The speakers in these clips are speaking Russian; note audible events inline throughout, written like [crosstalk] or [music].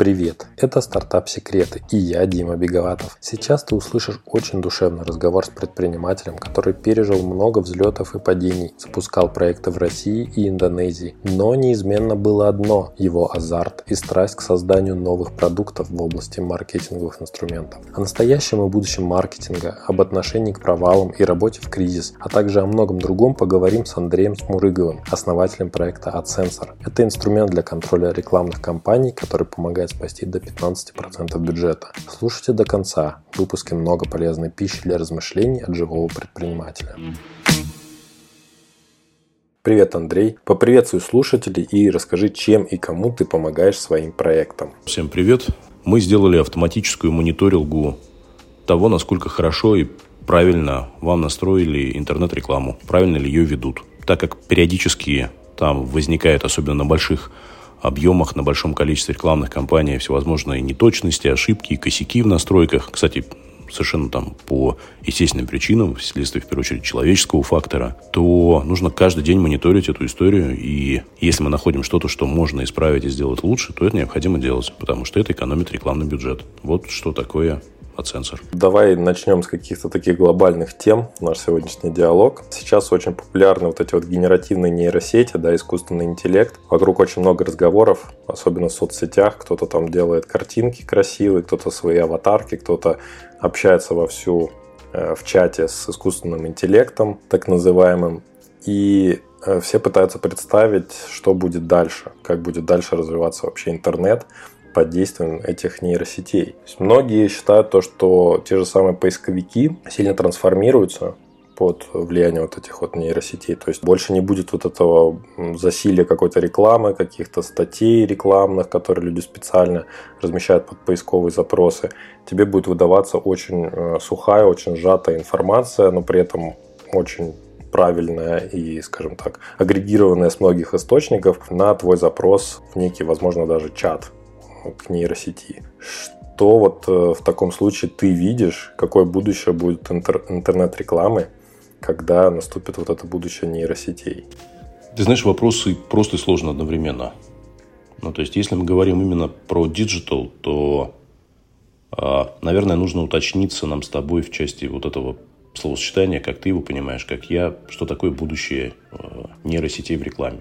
Привет, это «Стартап Секреты» и я, Дима Беговатов. Сейчас ты услышишь очень душевный разговор с предпринимателем, который пережил много взлетов и падений, запускал проекты в России и Индонезии. Но неизменно было одно – его азарт и страсть к созданию новых продуктов в области маркетинговых инструментов. О настоящем и будущем маркетинга, об отношении к провалам и работе в кризис, а также о многом другом поговорим с Андреем Смурыговым, основателем проекта AdSensor. Это инструмент для контроля рекламных кампаний, который помогает спасти до 15% бюджета. Слушайте до конца. В выпуске много полезной пищи для размышлений от живого предпринимателя. Привет, Андрей. Поприветствуй слушателей и расскажи, чем и кому ты помогаешь своим проектам. Всем привет. Мы сделали автоматическую мониторингу того, насколько хорошо и правильно вам настроили интернет-рекламу, правильно ли ее ведут. Так как периодически там возникает, особенно на больших объемах, на большом количестве рекламных кампаний всевозможные неточности, ошибки и косяки в настройках. Кстати, совершенно там по естественным причинам, вследствие, в первую очередь, человеческого фактора, то нужно каждый день мониторить эту историю. И если мы находим что-то, что можно исправить и сделать лучше, то это необходимо делать, потому что это экономит рекламный бюджет. Вот что такое от сенсор. Давай начнем с каких-то таких глобальных тем, наш сегодняшний диалог. Сейчас очень популярны вот эти вот генеративные нейросети, да, искусственный интеллект. Вокруг очень много разговоров, особенно в соцсетях. Кто-то там делает картинки красивые, кто-то свои аватарки, кто-то общается вовсю э, в чате с искусственным интеллектом, так называемым. И э, все пытаются представить, что будет дальше, как будет дальше развиваться вообще интернет под действием этих нейросетей. многие считают то, что те же самые поисковики сильно трансформируются под влиянием вот этих вот нейросетей. То есть больше не будет вот этого засилия какой-то рекламы, каких-то статей рекламных, которые люди специально размещают под поисковые запросы. Тебе будет выдаваться очень э, сухая, очень сжатая информация, но при этом очень правильная и, скажем так, агрегированная с многих источников на твой запрос в некий, возможно, даже чат к нейросети. Что вот э, в таком случае ты видишь, какое будущее будет интер- интернет-рекламы, когда наступит вот это будущее нейросетей? Ты знаешь, вопросы просто и сложно одновременно. Ну, то есть, если мы говорим именно про digital, то, а, наверное, нужно уточниться нам с тобой в части вот этого словосочетания, как ты его понимаешь, как я, что такое будущее э, нейросетей в рекламе.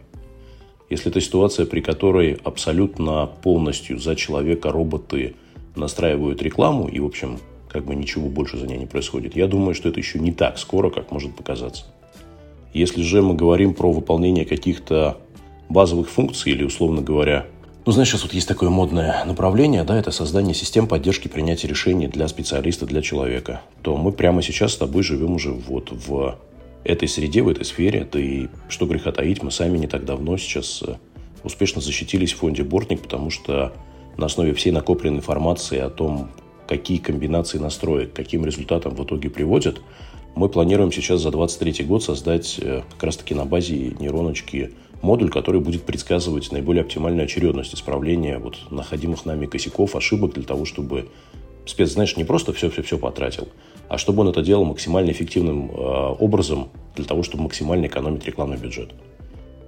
Если это ситуация, при которой абсолютно полностью за человека роботы настраивают рекламу и, в общем, как бы ничего больше за ней не происходит, я думаю, что это еще не так скоро, как может показаться. Если же мы говорим про выполнение каких-то базовых функций или, условно говоря, ну, знаешь, сейчас вот есть такое модное направление, да, это создание систем поддержки принятия решений для специалиста, для человека, то мы прямо сейчас с тобой живем уже вот в этой среде, в этой сфере. Да и что греха таить, мы сами не так давно сейчас э, успешно защитились в фонде «Бортник», потому что на основе всей накопленной информации о том, какие комбинации настроек, каким результатам в итоге приводят, мы планируем сейчас за 2023 год создать э, как раз-таки на базе нейроночки модуль, который будет предсказывать наиболее оптимальную очередность исправления вот находимых нами косяков, ошибок для того, чтобы спец, знаешь, не просто все-все-все потратил, а чтобы он это делал максимально эффективным э, образом для того, чтобы максимально экономить рекламный бюджет.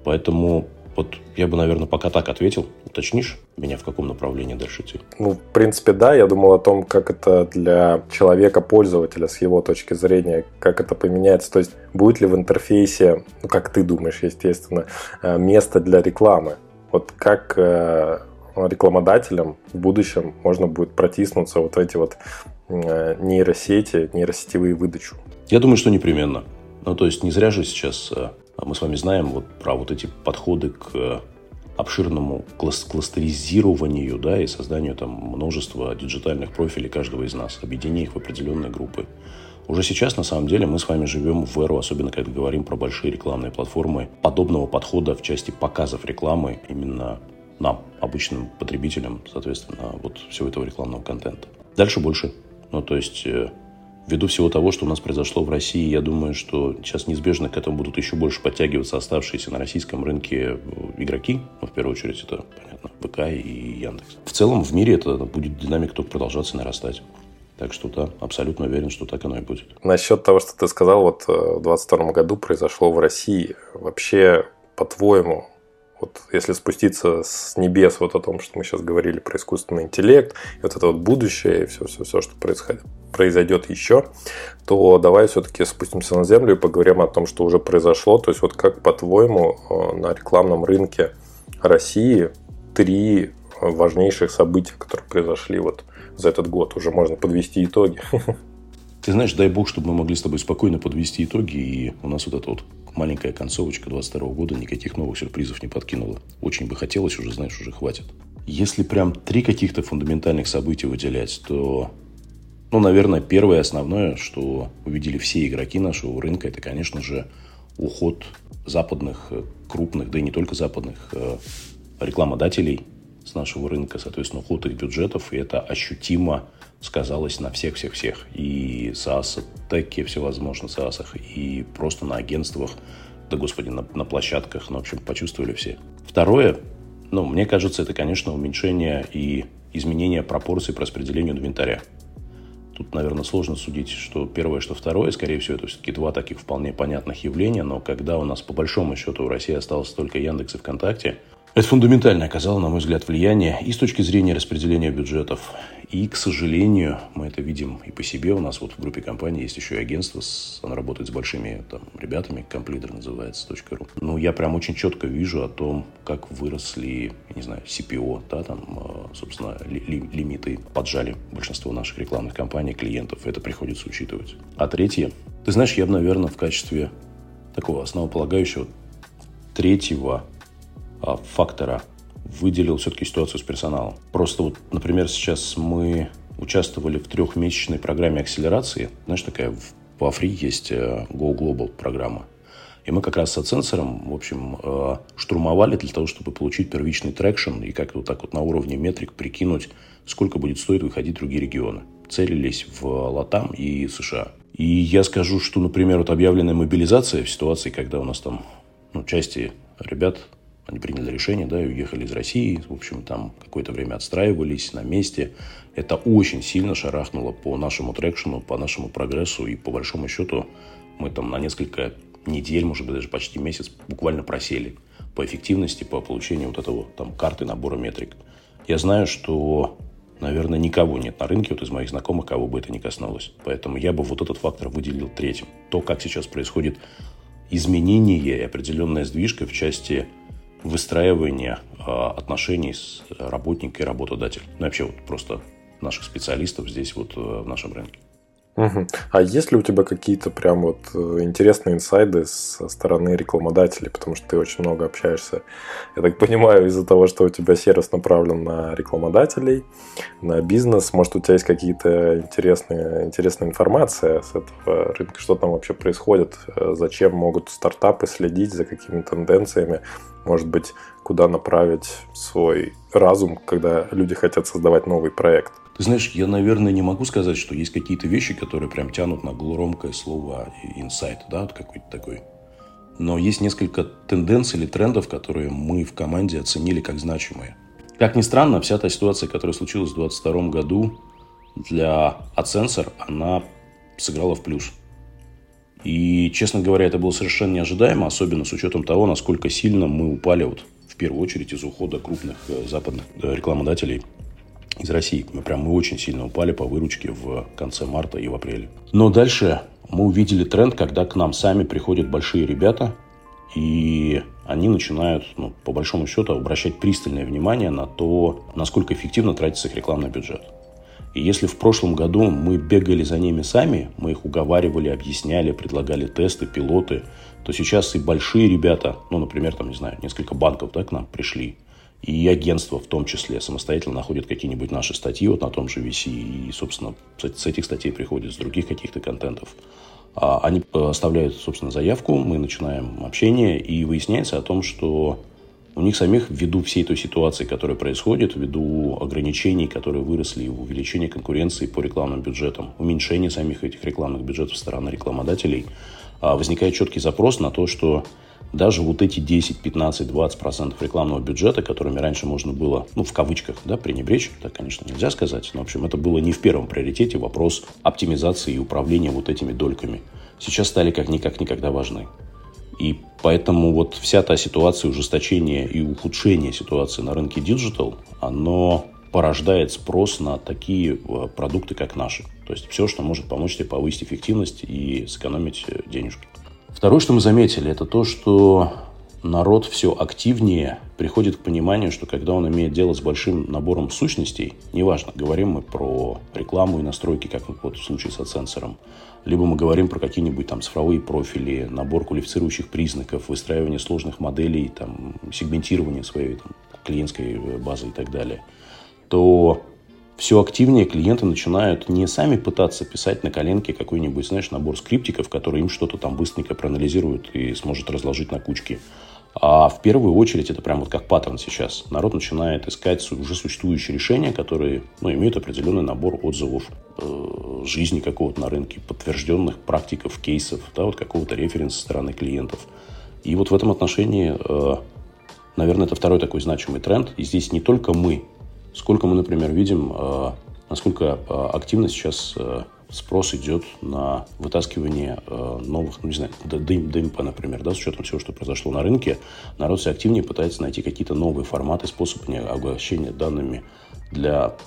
Поэтому вот я бы, наверное, пока так ответил. Уточнишь меня, в каком направлении дальше идти? Ну, в принципе, да. Я думал о том, как это для человека-пользователя с его точки зрения, как это поменяется. То есть, будет ли в интерфейсе, ну, как ты думаешь, естественно, э, место для рекламы? Вот как э, рекламодателям в будущем можно будет протиснуться вот в эти вот э, нейросети, нейросетевые выдачу? Я думаю, что непременно. Ну, то есть не зря же сейчас э, мы с вами знаем вот про вот эти подходы к э, обширному кластеризированию да, и созданию там множества диджитальных профилей каждого из нас, объединение их в определенные группы. Уже сейчас, на самом деле, мы с вами живем в эру, особенно когда говорим про большие рекламные платформы, подобного подхода в части показов рекламы именно нам, обычным потребителям, соответственно, вот всего этого рекламного контента. Дальше больше. Ну, то есть, э, ввиду всего того, что у нас произошло в России, я думаю, что сейчас неизбежно к этому будут еще больше подтягиваться оставшиеся на российском рынке э, игроки. Ну, в первую очередь, это, понятно, ВК и Яндекс. В целом, в мире это будет динамика только продолжаться нарастать. Так что да, абсолютно уверен, что так оно и будет. Насчет того, что ты сказал, вот э, в 2022 году произошло в России. Вообще, по-твоему, Вот если спуститься с небес вот о том, что мы сейчас говорили про искусственный интеллект, вот это вот будущее, и все-все-все, что происходит, произойдет еще, то давай все-таки спустимся на землю и поговорим о том, что уже произошло. То есть вот как, по-твоему, э, на рекламном рынке России три важнейших события, которые произошли вот за этот год, уже можно подвести итоги. [laughs] Ты знаешь, дай бог, чтобы мы могли с тобой спокойно подвести итоги, и у нас вот эта вот маленькая концовочка 22 года никаких новых сюрпризов не подкинула. Очень бы хотелось, уже знаешь, уже хватит. Если прям три каких-то фундаментальных события выделять, то, ну, наверное, первое основное, что увидели все игроки нашего рынка, это, конечно же, уход западных, э, крупных, да и не только западных, э, рекламодателей с нашего рынка, соответственно, уход их бюджетов, и это ощутимо сказалось на всех-всех-всех. И SaaS, теки всевозможно SaaS, и просто на агентствах, да господи, на, на площадках, ну, в общем, почувствовали все. Второе, ну, мне кажется, это, конечно, уменьшение и изменение пропорций по распределению инвентаря. Тут, наверное, сложно судить, что первое, что второе. Скорее всего, это все-таки два таких вполне понятных явления. Но когда у нас, по большому счету, в России осталось только Яндекс и ВКонтакте, это фундаментально оказало, на мой взгляд, влияние и с точки зрения распределения бюджетов. И, к сожалению, мы это видим и по себе. У нас вот в группе компаний есть еще и агентство. С, оно работает с большими там, ребятами. Комплидер называется .ру. Ну, я прям очень четко вижу о том, как выросли, я не знаю, CPO, да, там, э, собственно, ли, ли, лимиты поджали большинство наших рекламных компаний, клиентов. Это приходится учитывать. А третье, ты знаешь, я бы, наверное, в качестве такого основополагающего третьего а, фактора выделил все-таки ситуацию с персоналом. Просто вот, например, сейчас мы участвовали в трехмесячной программе акселерации. Знаешь, такая во ФРИИ есть э, Go Global программа. И мы как раз с AdSensor ом, в общем, э, штурмовали для того, чтобы получить первичный traction и как вот так вот на уровне метрик прикинуть, сколько будет стоить выходить в другие регионы. Целились в LatAm и США. И я скажу, что, например, вот объявленная мобилизация в ситуации, когда у нас там ну, части ребят они приняли решение, да, и уехали из России. В общем, там какое-то время отстраивались на месте. Это очень сильно шарахнуло по нашему трекшену, по нашему прогрессу. И по большому счету мы там на несколько недель, может быть, даже почти месяц буквально просели по эффективности, по получению вот этого там карты набора метрик. Я знаю, что, наверное, никого нет на рынке вот из моих знакомых, кого бы это ни коснулось. Поэтому я бы вот этот фактор выделил третьим. То, как сейчас происходит изменение и определенная сдвижка в части выстраивания а, отношений с работником и работодателем. Ну, вообще вот просто наших специалистов здесь вот э, в нашем рынке. Угу. А есть ли у тебя какие-то прям вот э, интересные инсайды со стороны рекламодателей? Потому что ты очень много общаешься, я так понимаю, из-за того, что у тебя сервис направлен на рекламодателей, на бизнес. Может, у тебя есть какие-то интересные, интересная информация с этого рынка? Что там вообще происходит? Э, зачем могут стартапы следить за какими тенденциями? Может быть, куда направить свой разум, когда люди хотят создавать новый проект? Ты знаешь, я, наверное, не могу сказать, что есть какие-то вещи, которые прям тянут на громкое слово инсайт, да, вот какой-то такой. Но есть несколько тенденций или трендов, которые мы в команде оценили как значимые. Как ни странно, вся та ситуация, которая случилась в 2022 году для Аценсор, она сыграла в плюс. И, честно говоря, это было совершенно неожидаемо, особенно с учетом того, насколько сильно мы упали вот, в первую очередь из ухода крупных э, западных э, рекламодателей из России. Мы прям мы очень сильно упали по выручке в конце марта и в апреле. Но дальше мы увидели тренд, когда к нам сами приходят большие ребята, и они начинают, ну, по большому счету, обращать пристальное внимание на то, насколько эффективно тратится их рекламный бюджет. И если в прошлом году мы бегали за ними сами, мы их уговаривали, объясняли, предлагали тесты, пилоты, то сейчас и большие ребята, ну, например, там, не знаю, несколько банков да, к нам пришли, и агентства в том числе самостоятельно находят какие-нибудь наши статьи вот на том же VC, и, собственно, с этих статей приходят с других каких-то контентов. А они оставляют, собственно, заявку, мы начинаем общение, и выясняется о том, что у них самих, ввиду всей той ситуации, которая происходит, ввиду ограничений, которые выросли, увеличения конкуренции по рекламным бюджетам, уменьшения самих этих рекламных бюджетов со стороны рекламодателей, а, возникает четкий запрос на то, что даже вот эти 10, 15, 20 процентов рекламного бюджета, которыми раньше можно было, ну, в кавычках, да, пренебречь, так, конечно, нельзя сказать, но, в общем, это было не в первом приоритете вопрос оптимизации и управления вот этими дольками. Сейчас стали как никак никогда важны. И поэтому вот вся та ситуация ужесточения и ухудшения ситуации на рынке digital, оно порождает спрос на такие э, продукты, как наши. То есть все, что может помочь тебе повысить эффективность и сэкономить э, денежки. Второе, что мы заметили, это то, что народ все активнее приходит к пониманию, что когда он имеет дело с большим набором сущностей, неважно, говорим мы про рекламу и настройки, как вот в случае со сенсором, либо мы говорим про какие-нибудь там цифровые профили, набор квалифицирующих признаков, выстраивание сложных моделей, там, сегментирование своей там, клиентской э, базы и так далее, то все активнее клиенты начинают не сами пытаться писать на коленке какой-нибудь, знаешь, набор скриптиков, который им что-то там быстренько проанализирует и сможет разложить на кучки. А в первую очередь это прям вот как паттерн сейчас. Народ начинает искать уже существующие решения, которые ну, имеют определенный набор отзывов э, жизни какого-то на рынке, подтвержденных практиков, кейсов, да, вот какого-то референса со стороны клиентов. И вот в этом отношении, э, наверное, это второй такой значимый тренд. И здесь не только мы Сколько мы, например, видим, э, насколько э, активно сейчас э, спрос идет на вытаскивание новых, ну, не знаю, ДМП, например, да, с учетом всего, что произошло на рынке, народ все активнее пытается найти какие-то новые форматы, способы обогащения данными для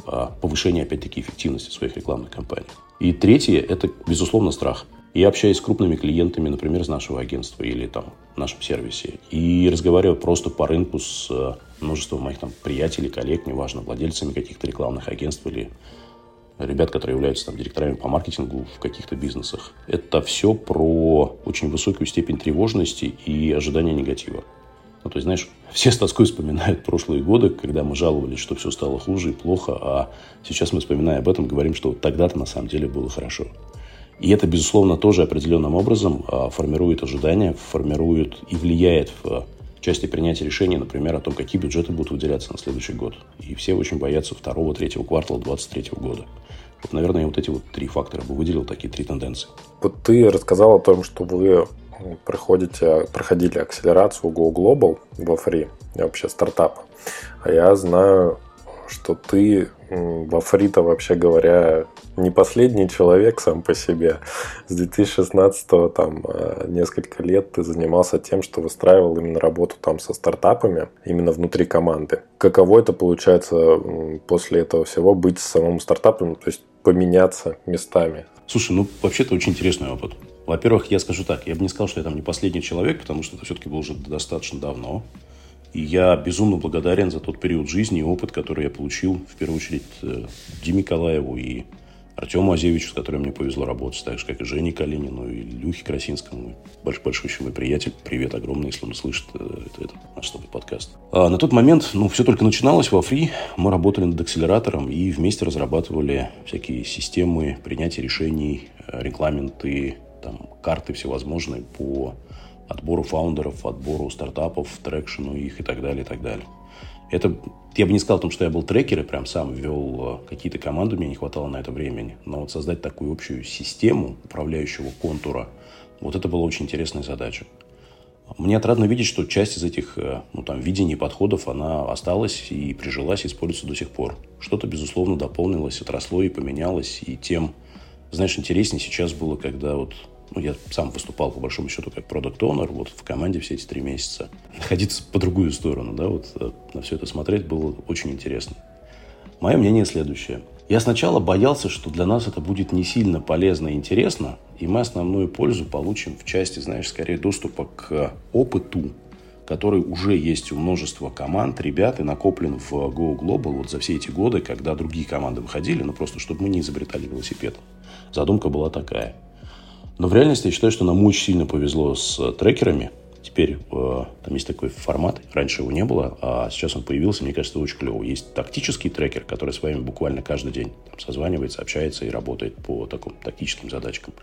повышения, опять-таки, эффективности своих рекламных кампаний. И третье – это, безусловно, страх. Я общаюсь с крупными клиентами, например, из нашего агентства или там в нашем сервисе, и разговариваю просто по рынку с множеством моих там приятелей, коллег, неважно, владельцами каких-то рекламных агентств или ребят, которые являются там директорами по маркетингу в каких-то бизнесах. Это все про очень высокую степень тревожности и ожидания негатива. Ну, то есть, знаешь, [laughs] все с тоской вспоминают прошлые годы, когда мы жаловались, что все стало хуже и плохо, а сейчас мы, вспоминая об этом, говорим, что тогда-то на самом деле было хорошо. И это, безусловно, тоже определенным образом а, формирует ожидания, формирует и влияет в части принятия решений, например, о том, какие бюджеты будут выделяться на следующий год. И все очень боятся второго, третьего квартала 2023 года. Вот, наверное, я вот эти вот три фактора бы выделил, такие три тенденции. Вот ты рассказал о том, что вы проходите, проходили акселерацию Go Global во Free, вообще стартап. А я знаю, что ты во Фрита, вообще говоря, не последний человек сам по себе. С 2016 там э, несколько лет ты занимался тем, что выстраивал именно работу там со стартапами, именно внутри команды. Каково это получается после этого всего быть самым стартапом, то есть поменяться местами? Слушай, ну вообще-то очень интересный опыт. Во-первых, я скажу так, я бы не сказал, что я там не последний человек, потому что это все-таки было уже достаточно давно. И я безумно благодарен за тот период жизни и опыт, который я получил, в первую очередь, э, Диме Николаеву и Артему Азевичу, с которым мне повезло работать, так же, как и Жене Калинину, и Люхе Красинскому. Больш, большой еще мой приятель. Привет огромный, если он слышит э, это, это наш с подкаст. А на тот момент, ну, все только начиналось во Фри. Мы работали над акселератором и вместе разрабатывали всякие системы принятия решений, э, регламенты, там, карты всевозможные по отбору фаундеров, отбору стартапов, трекшену их и так далее, и так далее. Это, я бы не сказал, том, что я был трекер и прям сам вел э, какие-то команды, мне не хватало на это времени. Но вот создать такую общую систему управляющего контура, вот это была очень интересная задача. Мне отрадно видеть, что часть из этих э, ну, там, видений, подходов, она осталась и прижилась, и используется до сих пор. Что-то, безусловно, дополнилось, отросло и поменялось. И тем, знаешь, интереснее сейчас было, когда вот ну, я сам выступал, по большому счету, как продукт онер вот в команде все эти три месяца. Находиться по другую сторону, да, вот э, на все это смотреть было очень интересно. Мое мнение следующее. Я сначала боялся, что для нас это будет не сильно полезно и интересно, и мы основную пользу получим в части, знаешь, скорее доступа к опыту, который уже есть у множества команд, ребят, и накоплен в Go Global вот за все эти годы, когда другие команды выходили, ну просто чтобы мы не изобретали велосипед. Задумка была такая. Но в реальности я считаю, что нам очень сильно повезло с э, трекерами. Теперь э, там есть такой формат, раньше его не было, а сейчас он появился, мне кажется, очень клево. Есть тактический трекер, который с вами буквально каждый день там, созванивается, общается и работает по таким тактическим задачкам.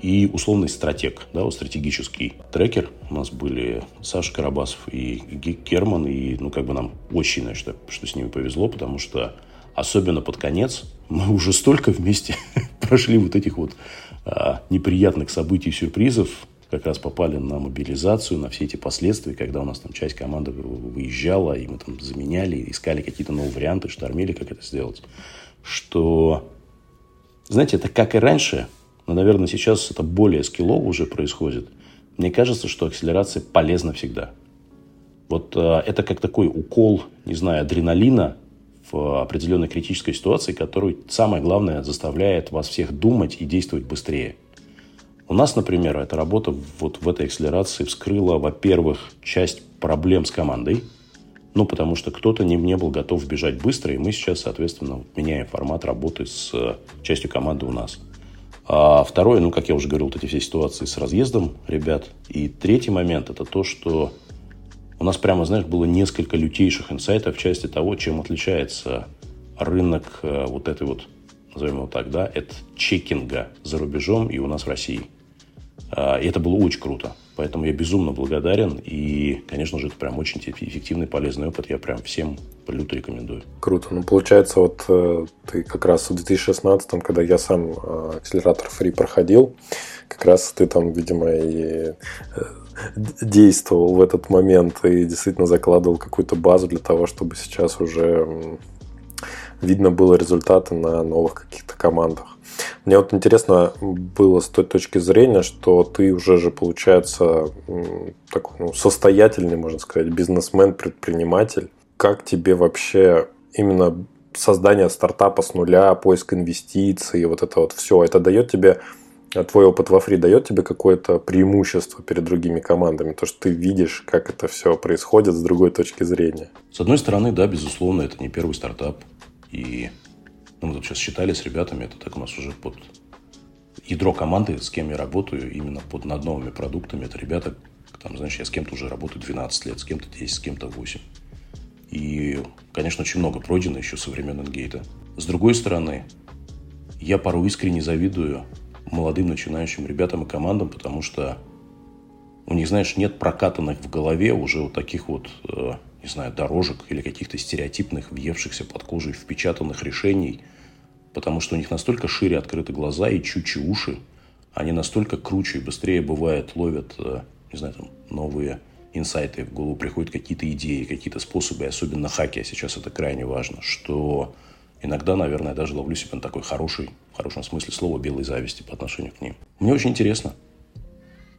И условный стратег, да, вот стратегический трекер. У нас были Саша Карабасов и Герман, и ну как бы нам очень сильно, что, что с ними повезло, потому что особенно под конец мы уже столько вместе [laughs] прошли вот этих вот неприятных событий, сюрпризов, как раз попали на мобилизацию, на все эти последствия, когда у нас там часть команды выезжала, и мы там заменяли, искали какие-то новые варианты, штормили, как это сделать. Что, знаете, это как и раньше, но, наверное, сейчас это более скиллово уже происходит. мне кажется, что акселерация полезна всегда. Вот э, это как такой укол, не знаю, адреналина определенной критической ситуации, который, самое главное, заставляет вас всех думать и действовать быстрее. У нас, например, эта работа вот в этой акселерации вскрыла, во-первых, часть проблем с командой, ну, потому что кто-то не, не был готов бежать быстро, и мы сейчас, соответственно, меняем формат работы с э, частью команды у нас. А второе, ну, как я уже говорил, вот эти все ситуации с разъездом ребят. И третий момент – это то, что у нас прямо, знаешь, было несколько лютейших инсайтов в части того, чем отличается рынок э, вот этой вот, назовем его так, да, это чекинга за рубежом и у нас в России. А, и это было очень круто. Поэтому я безумно благодарен. И, конечно же, это прям очень эффективный, полезный опыт. Я прям всем люто рекомендую. Круто. Ну, получается, вот э, ты как раз в 2016-м, когда я сам э, акселератор фри проходил, как раз ты там, видимо, и действовал в этот момент и действительно закладывал какую-то базу для того, чтобы сейчас уже видно было результаты на новых каких-то командах. Мне вот интересно было с той точки зрения, что ты уже же, получается, такой ну, состоятельный, можно сказать, бизнесмен, предприниматель. Как тебе вообще именно создание стартапа с нуля, поиск инвестиций, вот это вот все, это дает тебе твой опыт во фри дает тебе какое-то преимущество перед другими командами? То, что ты видишь, как это все происходит с другой точки зрения. С одной стороны, да, безусловно, это не первый стартап. И ну, мы тут сейчас считали с ребятами, это так у нас уже под ядро команды, с кем я работаю, именно под над новыми продуктами. Это ребята, там, знаешь, я с кем-то уже работаю 12 лет, с кем-то 10, с кем-то 8. И, конечно, очень много пройдено еще со времен Энгейта. С другой стороны, я порой искренне завидую молодым начинающим ребятам и командам, потому что у них, знаешь, нет прокатанных в голове уже вот таких вот, э, не знаю, дорожек или каких-то стереотипных, въевшихся под кожей, впечатанных решений, потому что у них настолько шире открыты глаза и чучи уши, они настолько круче и быстрее, бывает, ловят, э, не знаю, там, новые инсайты, в голову приходят какие-то идеи, какие-то способы, особенно хаки, а сейчас это крайне важно, что иногда, наверное, даже ловлю себя на такой хороший, в хорошем смысле слова, белой зависти по отношению к ним. Мне очень интересно.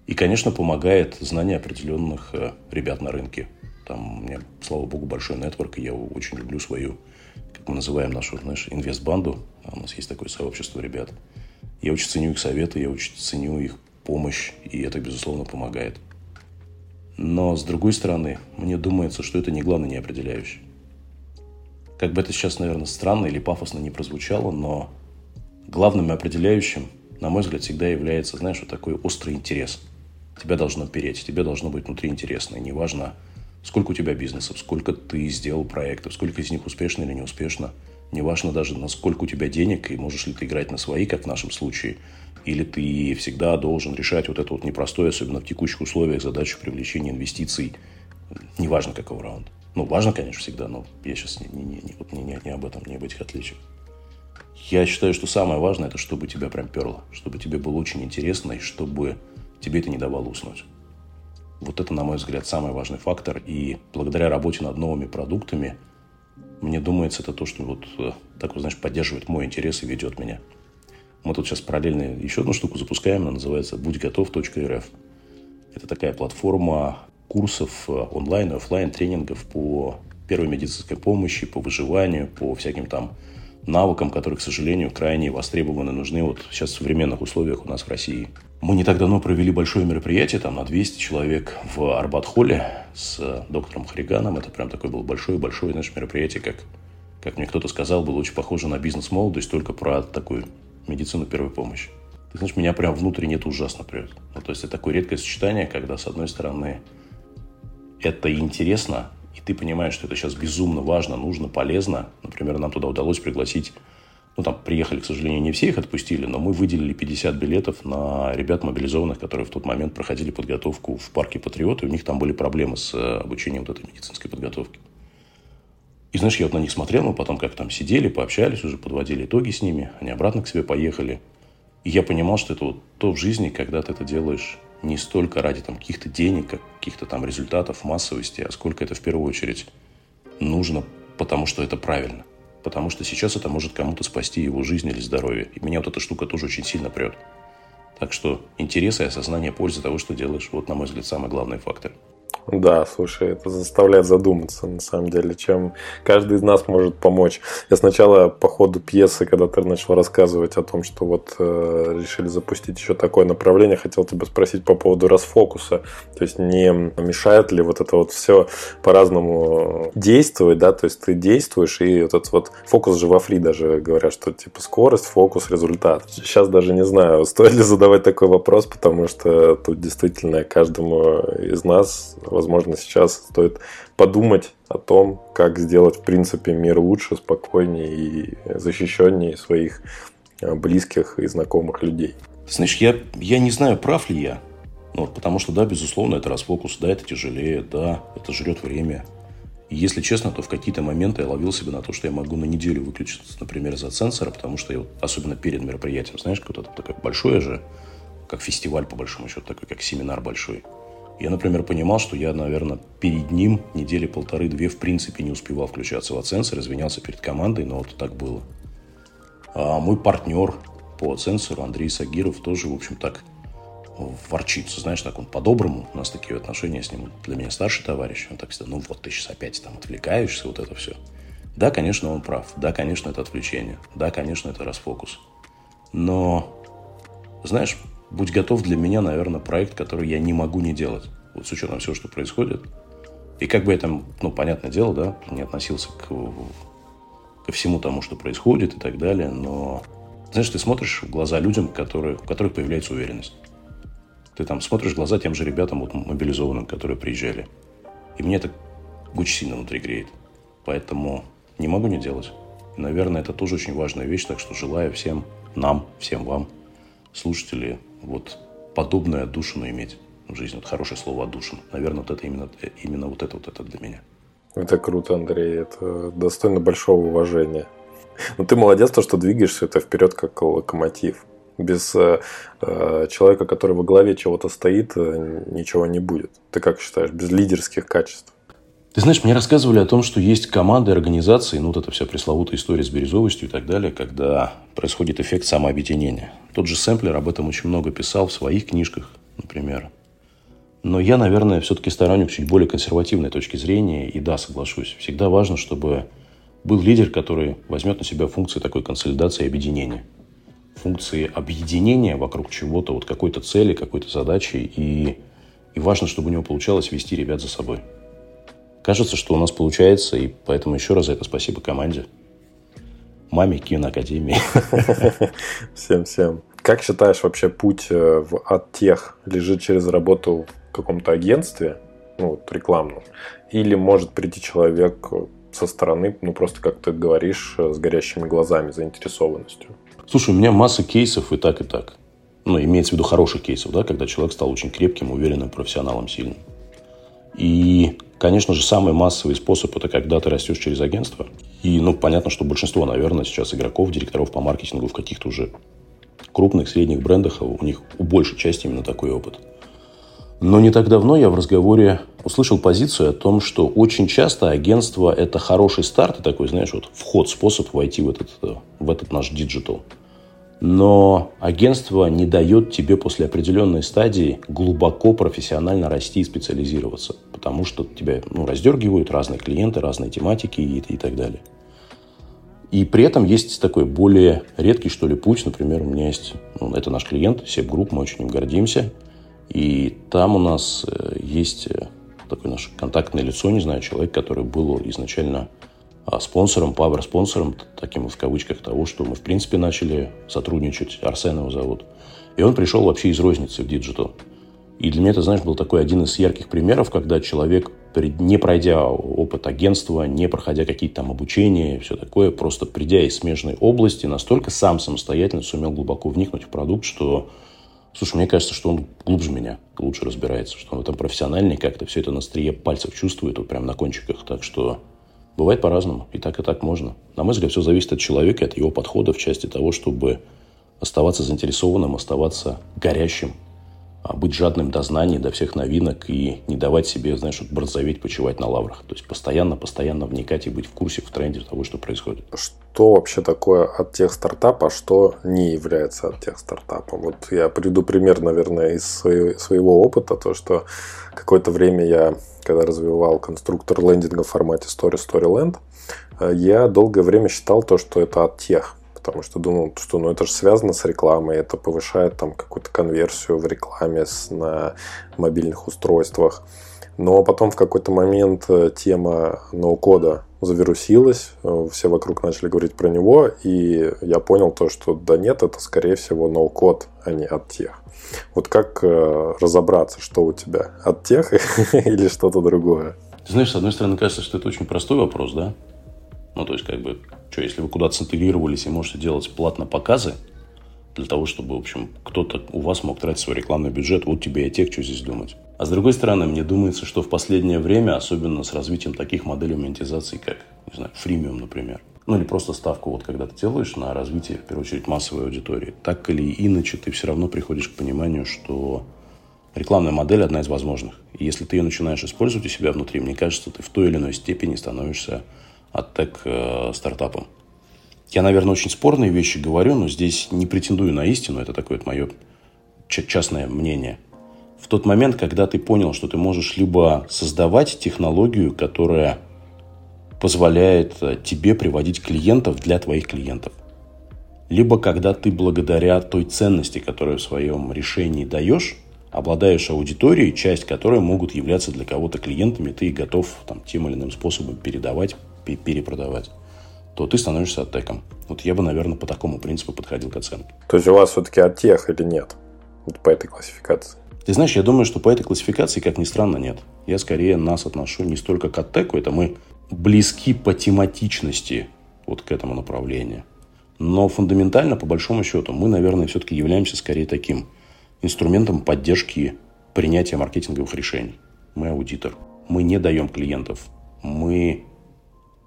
И, конечно, помогает знание определенных э, ребят на рынке. Там у меня, слава богу, большой нетворк, и я очень люблю свою, как мы называем нашу, знаешь, инвестбанду. А у нас есть такое сообщество ребят. Я очень ценю их советы, я очень ценю их помощь, и это, безусловно, помогает. Но, с другой стороны, мне думается, что это не главное не определяющее. Как бы это сейчас, наверное, странно или пафосно не прозвучало, но главным и определяющим, на мой взгляд, всегда является, знаешь, вот такой острый интерес. Тебя должно переть, тебе должно быть внутри интересно. И неважно, сколько у тебя бизнесов, сколько ты сделал проектов, сколько из них успешно или неуспешно. Неважно даже, насколько у тебя денег, и можешь ли ты играть на свои, как в нашем случае, или ты всегда должен решать вот это вот непростое, особенно в текущих условиях, задачу привлечения инвестиций, неважно какого раунда. Ну, важно, конечно, всегда, но я сейчас не, не, не, не, не, не об этом, не об этих отличиях. Я считаю, что самое важное, это чтобы тебя прям перло, чтобы тебе было очень интересно, и чтобы тебе это не давало уснуть. Вот это, на мой взгляд, самый важный фактор. И благодаря работе над новыми продуктами, мне думается, это то, что вот э, так, вот, знаешь, поддерживает мой интерес и ведет меня. Мы тут сейчас параллельно еще одну штуку запускаем, она называется «Будьготов.рф». Это такая платформа курсов э, онлайн и офлайн тренингов по первой медицинской помощи, по выживанию, по всяким там навыкам, которые, к сожалению, крайне востребованы, нужны вот сейчас в современных условиях у нас в России. Мы не так давно провели большое мероприятие, там на 200 человек в Арбат-холле с э, доктором Хариганом. Это прям такое было большое-большое, знаешь, мероприятие, как, как мне кто-то сказал, было очень похоже на бизнес-молодость, только про такую медицину первой помощи. Ты знаешь, меня прям внутренне это ужасно прет. Ну, то есть это такое редкое сочетание, когда, с одной стороны, это интересно, и ты понимаешь, что это сейчас безумно важно, нужно, полезно. Например, нам туда удалось пригласить, ну, там приехали, к сожалению, не все их отпустили, но мы выделили 50 билетов на ребят мобилизованных, которые в тот момент проходили подготовку в парке Патриоты. У них там были проблемы с э, обучением вот этой медицинской подготовки. И знаешь, я вот на них смотрел, мы потом как там сидели, пообщались, уже подводили итоги с ними, они обратно к себе поехали. И я понимал, что это вот то в жизни, когда ты это делаешь не столько ради там, каких-то денег, каких-то там результатов, массовости, а сколько это в первую очередь нужно, потому что это правильно. Потому что сейчас это может кому-то спасти его жизнь или здоровье. И меня вот эта штука тоже очень сильно прет. Так что интерес и осознание пользы того, что делаешь, вот, на мой взгляд, самый главный фактор. Да, слушай, это заставляет задуматься, на самом деле, чем каждый из нас может помочь. Я сначала по ходу пьесы, когда ты начал рассказывать о том, что вот э, решили запустить еще такое направление, хотел тебя спросить по поводу расфокуса. То есть не мешает ли вот это вот все по-разному действовать, да, то есть ты действуешь, и вот этот вот фокус же во фри даже говорят, что типа скорость, фокус, результат. Сейчас даже не знаю, стоит ли задавать такой вопрос, потому что тут действительно каждому из нас возможно, сейчас стоит подумать о том, как сделать, в принципе, мир лучше, спокойнее и защищеннее своих э, близких и знакомых людей. Знаешь, я, я не знаю, прав ли я. Ну, вот, потому что, да, безусловно, это расфокус, да, это тяжелее, да, это жрет время. И если честно, то в какие-то моменты я ловил себя на то, что я могу на неделю выключиться, например, из-за сенсора, потому что я, вот, особенно перед мероприятием, знаешь, какое-то такое большое же, как фестиваль, по большому счету, такой, как семинар большой. Я, например, понимал, что я, наверное, перед ним недели полторы-две в принципе не успевал включаться в сенсор, извинялся перед командой, но вот так было. А мой партнер по сенсору Андрей Сагиров тоже, в общем, так ворчится. Знаешь, так он по-доброму, у нас такие отношения с ним, для меня старший товарищ, он так всегда, ну вот ты сейчас опять там отвлекаешься, вот это все. Да, конечно, он прав, да, конечно, это отвлечение, да, конечно, это расфокус. Но, знаешь, будь готов для меня, наверное, проект, который я не могу не делать. Вот с учетом всего, что происходит. И как бы я там, ну, понятное дело, да, не относился к, ко всему тому, что происходит и так далее, но, знаешь, ты смотришь в глаза людям, которые, у которых появляется уверенность. Ты там смотришь в глаза тем же ребятам, вот, мобилизованным, которые приезжали. И мне это очень сильно внутри греет. Поэтому не могу не делать. И, наверное, это тоже очень важная вещь, так что желаю всем нам, всем вам, слушатели, вот подобную отдушину иметь в жизни. Вот хорошее слово отдушин. Наверное, вот это именно, именно вот это вот это для меня. Это круто, Андрей. Это достойно большого уважения. Ну, ты молодец, то, что двигаешься это вперед как локомотив. Без э, э, человека, который во главе чего-то стоит, э, ничего не будет. Ты как считаешь, без лидерских качеств? Ты знаешь, мне рассказывали о том, что есть команды, организации, ну вот эта вся пресловутая история с бирюзовостью и так далее, когда происходит эффект самообъединения. Тот же Сэмплер об этом очень много писал в своих книжках, например. Но я, наверное, все-таки сторонник чуть более консервативной точки зрения. И да, соглашусь, всегда важно, чтобы был лидер, который возьмет на себя функции такой консолидации и объединения. Функции объединения вокруг чего-то, вот какой-то цели, какой-то задачи. И, и важно, чтобы у него получалось вести ребят за собой. Кажется, что у нас получается, и поэтому еще раз за это спасибо команде. Маме киноакадемии. Всем-всем. [laughs] Как считаешь, вообще путь э, в от тех лежит через работу в каком-то агентстве, ну, вот, рекламном, или может прийти человек со стороны, ну, просто, как ты говоришь, с горящими глазами, заинтересованностью? Слушай, у меня масса кейсов и так, и так. Ну, имеется в виду хороших кейсов, да, когда человек стал очень крепким, уверенным, профессионалом, сильным. И Конечно же, самый массовый способ – это когда ты растешь через агентство. И, ну, понятно, что большинство, наверное, сейчас игроков, директоров по маркетингу в каких-то уже крупных, средних брендах, у них у большей части именно такой опыт. Но не так давно я в разговоре услышал позицию о том, что очень часто агентство – это хороший старт и такой, знаешь, вот вход, способ войти в этот, в этот наш digital – но агентство не дает тебе после определенной стадии глубоко профессионально расти и специализироваться, потому что тебя ну, раздергивают разные клиенты, разные тематики и, и так далее. И при этом есть такой более редкий, что ли, путь. Например, у меня есть, ну, это наш клиент, SEB Group, мы очень им гордимся. И там у нас э, есть э, такое наше контактное лицо, не знаю, человек, который был изначально спонсором, power -спонсором, таким в кавычках того, что мы, в принципе, начали сотрудничать, Арсен его зовут. И он пришел вообще из розницы в digital. И для меня это, знаешь, был такой один из ярких примеров, когда человек, не пройдя опыт агентства, не проходя какие-то там обучения и все такое, просто придя из смежной области, настолько сам самостоятельно сумел глубоко вникнуть в продукт, что, слушай, мне кажется, что он глубже меня, лучше разбирается, что он в этом профессиональный, как-то все это на острие пальцев чувствует, вот прям на кончиках. Так что Бывает по-разному, и так, и так можно. На мой взгляд, все зависит от человека, от его подхода в части того, чтобы оставаться заинтересованным, оставаться горящим, быть жадным до знаний, до всех новинок и не давать себе, знаешь, вот борзоветь, почивать на лаврах. То есть постоянно, постоянно вникать и быть в курсе, в тренде того, что происходит. Что вообще такое от тех стартапа, а что не является от тех стартапом? Вот я приду пример, наверное, из своего, опыта, то, что какое-то время я, когда развивал конструктор лендинга в формате Story Storyland, э, я долгое время считал то, что это от тех потому что думал, что ну это же связано с рекламой, это повышает там какую-то конверсию в рекламе с, на мобильных устройствах. Но потом в какой-то момент э, тема ноу-кода завирусилась, э, все вокруг начали говорить про него, и я понял то, что да нет, это скорее всего ноу-код, а не от тех. Вот как э, разобраться, что у тебя от тех [laughs] или что-то другое? Ты знаешь, с одной стороны, кажется, что это очень простой вопрос, да? Ну, то есть, как бы, что, если вы куда-то синтегрировались и можете делать платно показы, для того, чтобы, в общем, кто-то у вас мог тратить свой рекламный бюджет, вот тебе и тех, что здесь думать. А с другой стороны, мне думается, что в последнее время, особенно с развитием таких моделей монетизации, как, не знаю, фримиум, например, ну или просто ставку, вот когда ты делаешь на развитие, в первую очередь, массовой аудитории, так или иначе ты все равно приходишь к пониманию, что рекламная модель одна из возможных. И если ты ее начинаешь использовать у себя внутри, мне кажется, ты в той или иной степени становишься аттек э, стартапом. Я, наверное, очень спорные вещи говорю, но здесь не претендую на истину. Это такое вот мое частное мнение. В тот момент, когда ты понял, что ты можешь либо создавать технологию, которая позволяет э, тебе приводить клиентов для твоих клиентов, либо когда ты благодаря той ценности, которую в своем решении даешь, обладаешь аудиторией, часть которой могут являться для кого-то клиентами, ты готов там, тем или иным способом передавать перепродавать, то ты становишься оттеком. Вот я бы, наверное, по такому принципу подходил к оценке. То есть у вас все-таки от тех или нет? Вот по этой классификации. Ты знаешь, я думаю, что по этой классификации, как ни странно, нет. Я скорее нас отношу не столько к оттеку, это мы близки по тематичности вот к этому направлению. Но фундаментально, по большому счету, мы, наверное, все-таки являемся скорее таким инструментом поддержки принятия маркетинговых решений. Мы аудитор. Мы не даем клиентов. Мы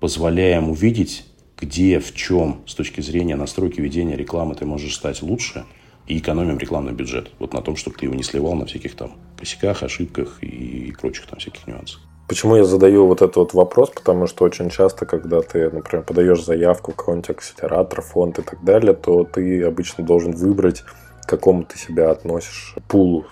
позволяем увидеть, где, в чем с точки зрения настройки ведения рекламы ты можешь стать лучше и экономим рекламный бюджет. Вот на том, чтобы ты его не сливал на всяких там косяках, ошибках и прочих там всяких нюансах. Почему я задаю вот этот вот вопрос? Потому что очень часто, когда ты, например, подаешь заявку в какой-нибудь акселератор, фонд и так далее, то ты обычно должен выбрать, какому ты себя относишь пулу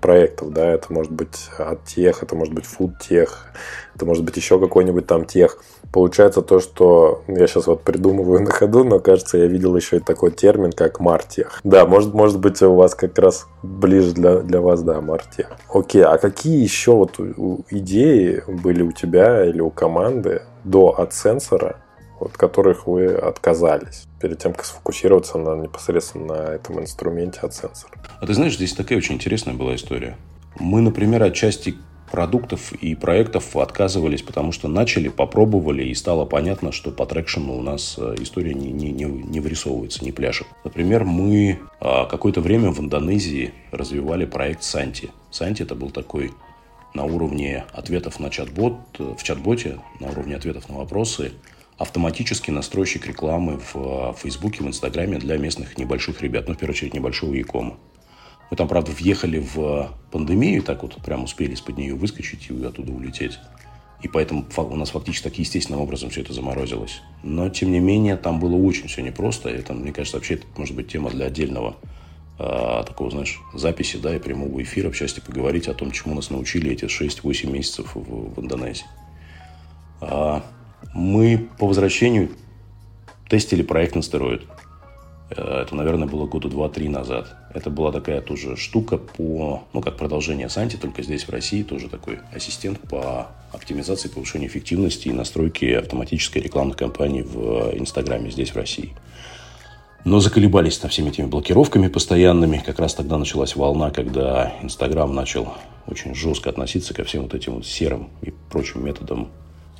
проектов, да, это может быть от тех, это может быть food тех, это может быть еще какой-нибудь там тех. Получается то, что я сейчас вот придумываю [laughs] на ходу, но кажется, я видел еще и такой термин, как мартех. Да, может, может быть у вас как раз ближе для, для вас, да, мартех. Окей, а какие еще вот идеи были у тебя или у команды до сенсора, от которых вы отказались перед тем, как сфокусироваться на, непосредственно на этом инструменте от сенсора. А ты знаешь, здесь такая очень интересная была история. Мы, например, отчасти продуктов и проектов отказывались, потому что начали, попробовали, и стало понятно, что по трекшену у нас э, история не, не, не, не вырисовывается, не пляшет. Например, мы а, какое-то время в Индонезии развивали проект Санти. Санти это был такой на уровне ответов на чат-бот, э, в чат-боте, на уровне ответов на вопросы, автоматический настройщик рекламы в э, Фейсбуке, в Инстаграме для местных небольших ребят, ну, в первую очередь, небольшого Якома. Мы там, правда, въехали в пандемию, так вот прям успели из-под нее выскочить и оттуда улететь. И поэтому у нас фактически так естественным образом все это заморозилось. Но, тем не менее, там было очень все непросто. Это, мне кажется, вообще это может быть тема для отдельного э, такого, знаешь, записи, да, и прямого эфира, в части поговорить о том, чему нас научили эти 6-8 месяцев в, в Индонезии. А, мы по возвращению тестили проект на стероид. Э, это, наверное, было года два-три назад. Это была такая тоже штука по, ну, как продолжение Санти, только здесь, в России, тоже такой ассистент по оптимизации, повышению эффективности и настройке автоматической рекламной кампании в Инстаграме здесь, в России. Но заколебались на всеми этими блокировками постоянными. Как раз тогда началась волна, когда Инстаграм начал очень жестко относиться ко всем вот этим вот серым и прочим методам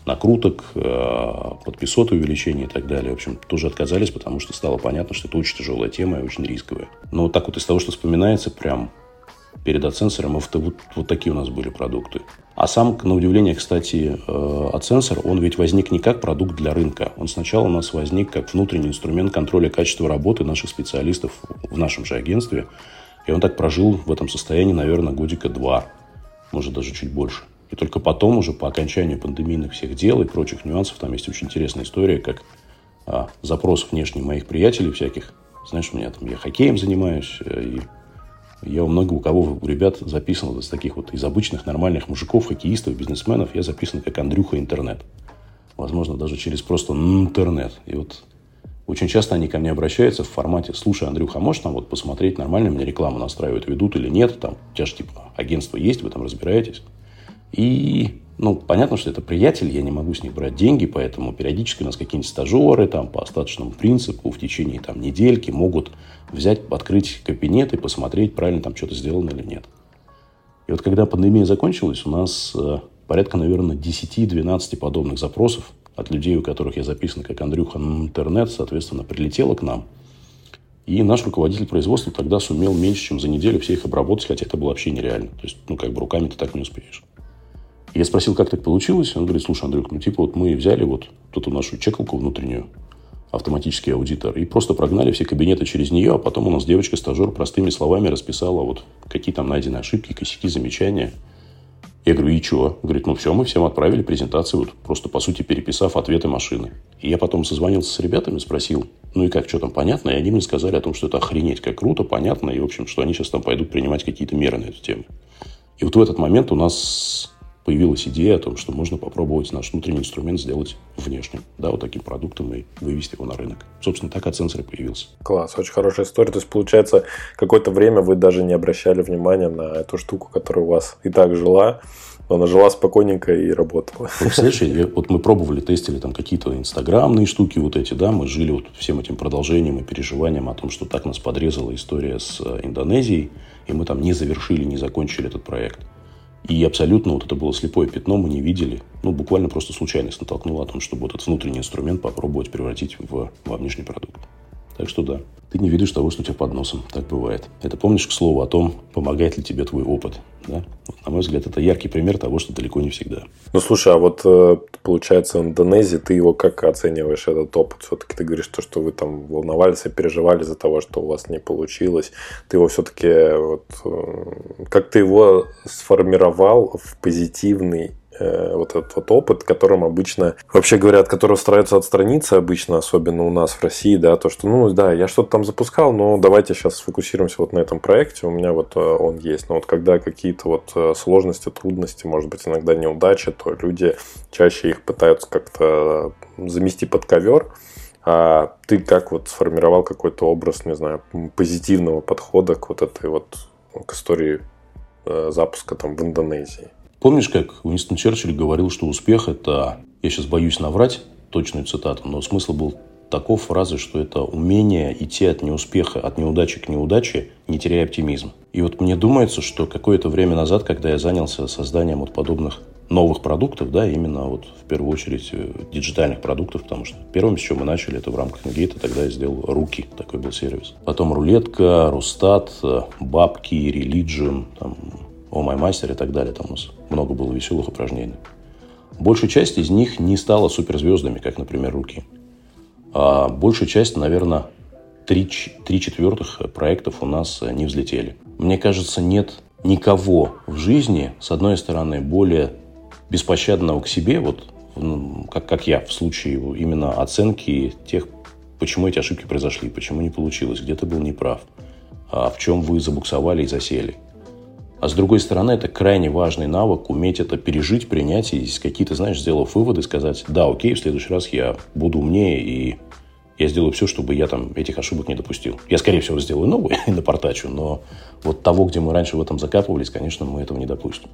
накруток, э, подписоты увеличения и так далее. В общем, тоже отказались, потому что стало понятно, что это очень тяжелая тема и очень рисковая. Но вот так вот из того, что вспоминается, прям перед отсенсором, вот, вот, такие у нас были продукты. А сам, на удивление, кстати, отсенсор, он ведь возник не как продукт для рынка. Он сначала у нас возник как внутренний инструмент контроля качества работы наших специалистов в нашем же агентстве, И он так прожил в этом состоянии, наверное, годика два, может, даже чуть больше. И только потом, уже по окончанию пандемийных всех дел и прочих нюансов, там есть очень интересная история, как а, запрос внешний моих приятелей всяких. Знаешь, у меня там, я хоккеем занимаюсь, э, и я у много у кого, у ребят записан из таких вот, из обычных нормальных мужиков, хоккеистов, бизнесменов, я записан как Андрюха Интернет. Возможно, даже через просто интернет. И вот очень часто они ко мне обращаются в формате, слушай, Андрюха, а можешь там вот посмотреть, нормально мне рекламу настраивают, ведут или нет, там, у тебя же типа агентство есть, вы там разбираетесь. И, ну, понятно, что это приятель, я не могу с них брать деньги, поэтому периодически у нас какие-нибудь стажеры там по остаточному принципу в течение там недельки могут взять, открыть кабинет и посмотреть, правильно там что-то сделано или нет. И вот когда пандемия закончилась, у нас э, порядка, наверное, 10-12 подобных запросов от людей, у которых я записан как Андрюха интернет, соответственно, прилетело к нам. И наш руководитель производства тогда сумел меньше, чем за неделю все их обработать, хотя это было вообще нереально. То есть, ну, как бы руками ты так не успеешь. Я спросил, как так получилось. Он говорит, слушай, Андрюк, ну, типа, вот мы взяли вот эту нашу чекалку внутреннюю, автоматический аудитор, и просто прогнали все кабинеты через нее, а потом у нас девочка-стажер простыми словами расписала, вот какие там найдены ошибки, косяки, замечания – я говорю, и что? Говорит, ну все, мы всем отправили презентацию, вот просто по сути переписав ответы машины. И я потом созвонился с ребятами, спросил, ну и как, что там понятно? И они мне сказали о том, что это охренеть как круто, понятно, и в общем, что они сейчас там пойдут принимать какие-то меры на эту тему. И вот в этот момент у нас появилась идея о том, что можно попробовать наш внутренний инструмент сделать внешним, да, вот таким продуктом и вывести его на рынок. Собственно, так от сенсора появился. Класс, очень хорошая история. То есть, получается, какое-то время вы даже не обращали внимания на эту штуку, которая у вас и так жила, но она жила спокойненько и работала. Вот, представляешь, вот мы пробовали, тестили там какие-то инстаграмные штуки вот эти, да, мы жили вот всем этим продолжением и переживанием о том, что так нас подрезала история с э, Индонезией, и мы там не завершили, не закончили этот проект. И абсолютно вот это было слепое пятно, мы не видели. Ну, буквально просто случайность натолкнула о том, чтобы вот этот внутренний инструмент попробовать превратить в, во внешний продукт. Так что да, ты не видишь того, что у тебя под носом. Так бывает. Это помнишь, к слову, о том, помогает ли тебе твой опыт. Да? Вот, на мой взгляд, это яркий пример того, что далеко не всегда. Ну, слушай, а вот э, получается, в Индонезии ты его как оцениваешь, этот опыт? Все-таки ты говоришь, то, что вы там волновались и переживали за того, что у вас не получилось. Ты его все-таки, вот, э, как ты его сформировал в позитивный вот этот вот опыт, которым обычно, вообще говоря, от которого стараются отстраниться обычно, особенно у нас в России, да, то, что, ну, да, я что-то там запускал, но давайте сейчас сфокусируемся вот на этом проекте, у меня вот э, он есть. Но вот когда какие-то вот э, сложности, трудности, может быть, иногда неудачи, то люди чаще их пытаются как-то замести под ковер, а ты как вот сформировал какой-то образ, не знаю, позитивного подхода к вот этой вот к истории запуска там в Индонезии? Помнишь, как Уинстон Черчилль говорил, что успех – это, я сейчас боюсь наврать точную цитату, но смысл был таков фразы, что это умение идти от неуспеха, от неудачи к неудаче, не теряя оптимизм. И вот мне думается, что какое-то время назад, когда я занялся созданием вот подобных новых продуктов, да, именно вот в первую очередь э, диджитальных продуктов, потому что первым, с чего мы начали, это в рамках Ингейта, тогда я сделал Руки, такой был сервис. Потом Рулетка, Рустат, э, Бабки, Religion, там, о май мастер и так далее. Там у нас много было веселых упражнений. Большая часть из них не стала суперзвездами, как, например, руки. А большая часть, наверное, три, три четвертых проектов у нас не взлетели. Мне кажется, нет никого в жизни, с одной стороны, более беспощадного к себе, вот как, как я в случае именно оценки тех, почему эти ошибки произошли, почему не получилось, где ты был неправ, а в чем вы забуксовали и засели. А с другой стороны, это крайне важный навык, уметь это пережить, принять и какие-то, знаешь, сделав выводы, сказать, да, окей, в следующий раз я буду умнее и я сделаю все, чтобы я там этих ошибок не допустил. Я, скорее всего, сделаю новые [laughs] и напортачу, но вот того, где мы раньше в этом закапывались, конечно, мы этого не допустим.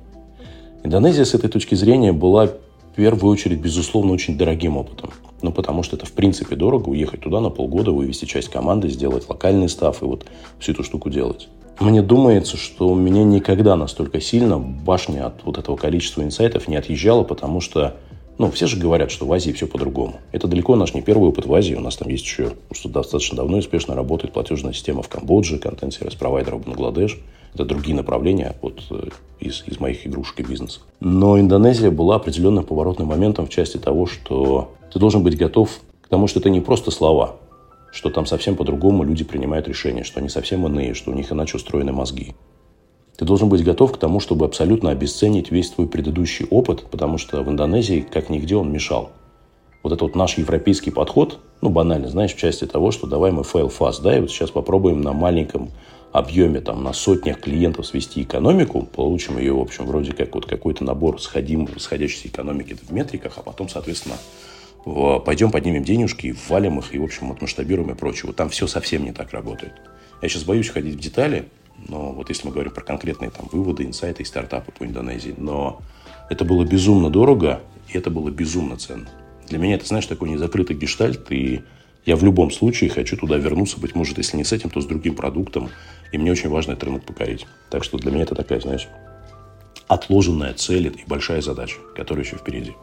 Индонезия с этой точки зрения была в первую очередь, безусловно, очень дорогим опытом. Ну, потому что это, в принципе, дорого уехать туда на полгода, вывести часть команды, сделать локальный став и вот всю эту штуку делать. Мне думается, что у меня никогда настолько сильно башня от вот этого количества инсайтов не отъезжала, потому что, ну, все же говорят, что в Азии все по-другому. Это далеко наш не первый опыт в Азии. У нас там есть еще, что достаточно давно успешно работает платежная система в Камбодже, контент-сервис провайдера в Бангладеш. Это другие направления вот, э, из, из моих игрушек и бизнеса. Но Индонезия была определенным поворотным моментом в части того, что ты должен быть готов к тому, что это не просто слова. Что там совсем по-другому люди принимают решения, что они совсем иные, что у них иначе устроены мозги. Ты должен быть готов к тому, чтобы абсолютно обесценить весь твой предыдущий опыт, потому что в Индонезии, как нигде, он мешал. Вот это вот наш европейский подход, ну, банально, знаешь, в части того, что давай мы fail fast, да, и вот сейчас попробуем на маленьком объеме, там, на сотнях клиентов свести экономику, получим ее, в общем, вроде как вот какой-то набор сходим, сходящейся экономики в метриках, а потом, соответственно, пойдем поднимем денежки, валим их и, в общем, отмасштабируем и прочее. Вот там все совсем не так работает. Я сейчас боюсь ходить в детали, но вот если мы говорим про конкретные там выводы, инсайты и стартапы по Индонезии, но это было безумно дорого, и это было безумно ценно. Для меня это, знаешь, такой незакрытый гештальт, и я в любом случае хочу туда вернуться, быть может, если не с этим, то с другим продуктом, и мне очень важно этот рынок покорить. Так что для меня это такая, знаешь, отложенная цель и большая задача, которая еще впереди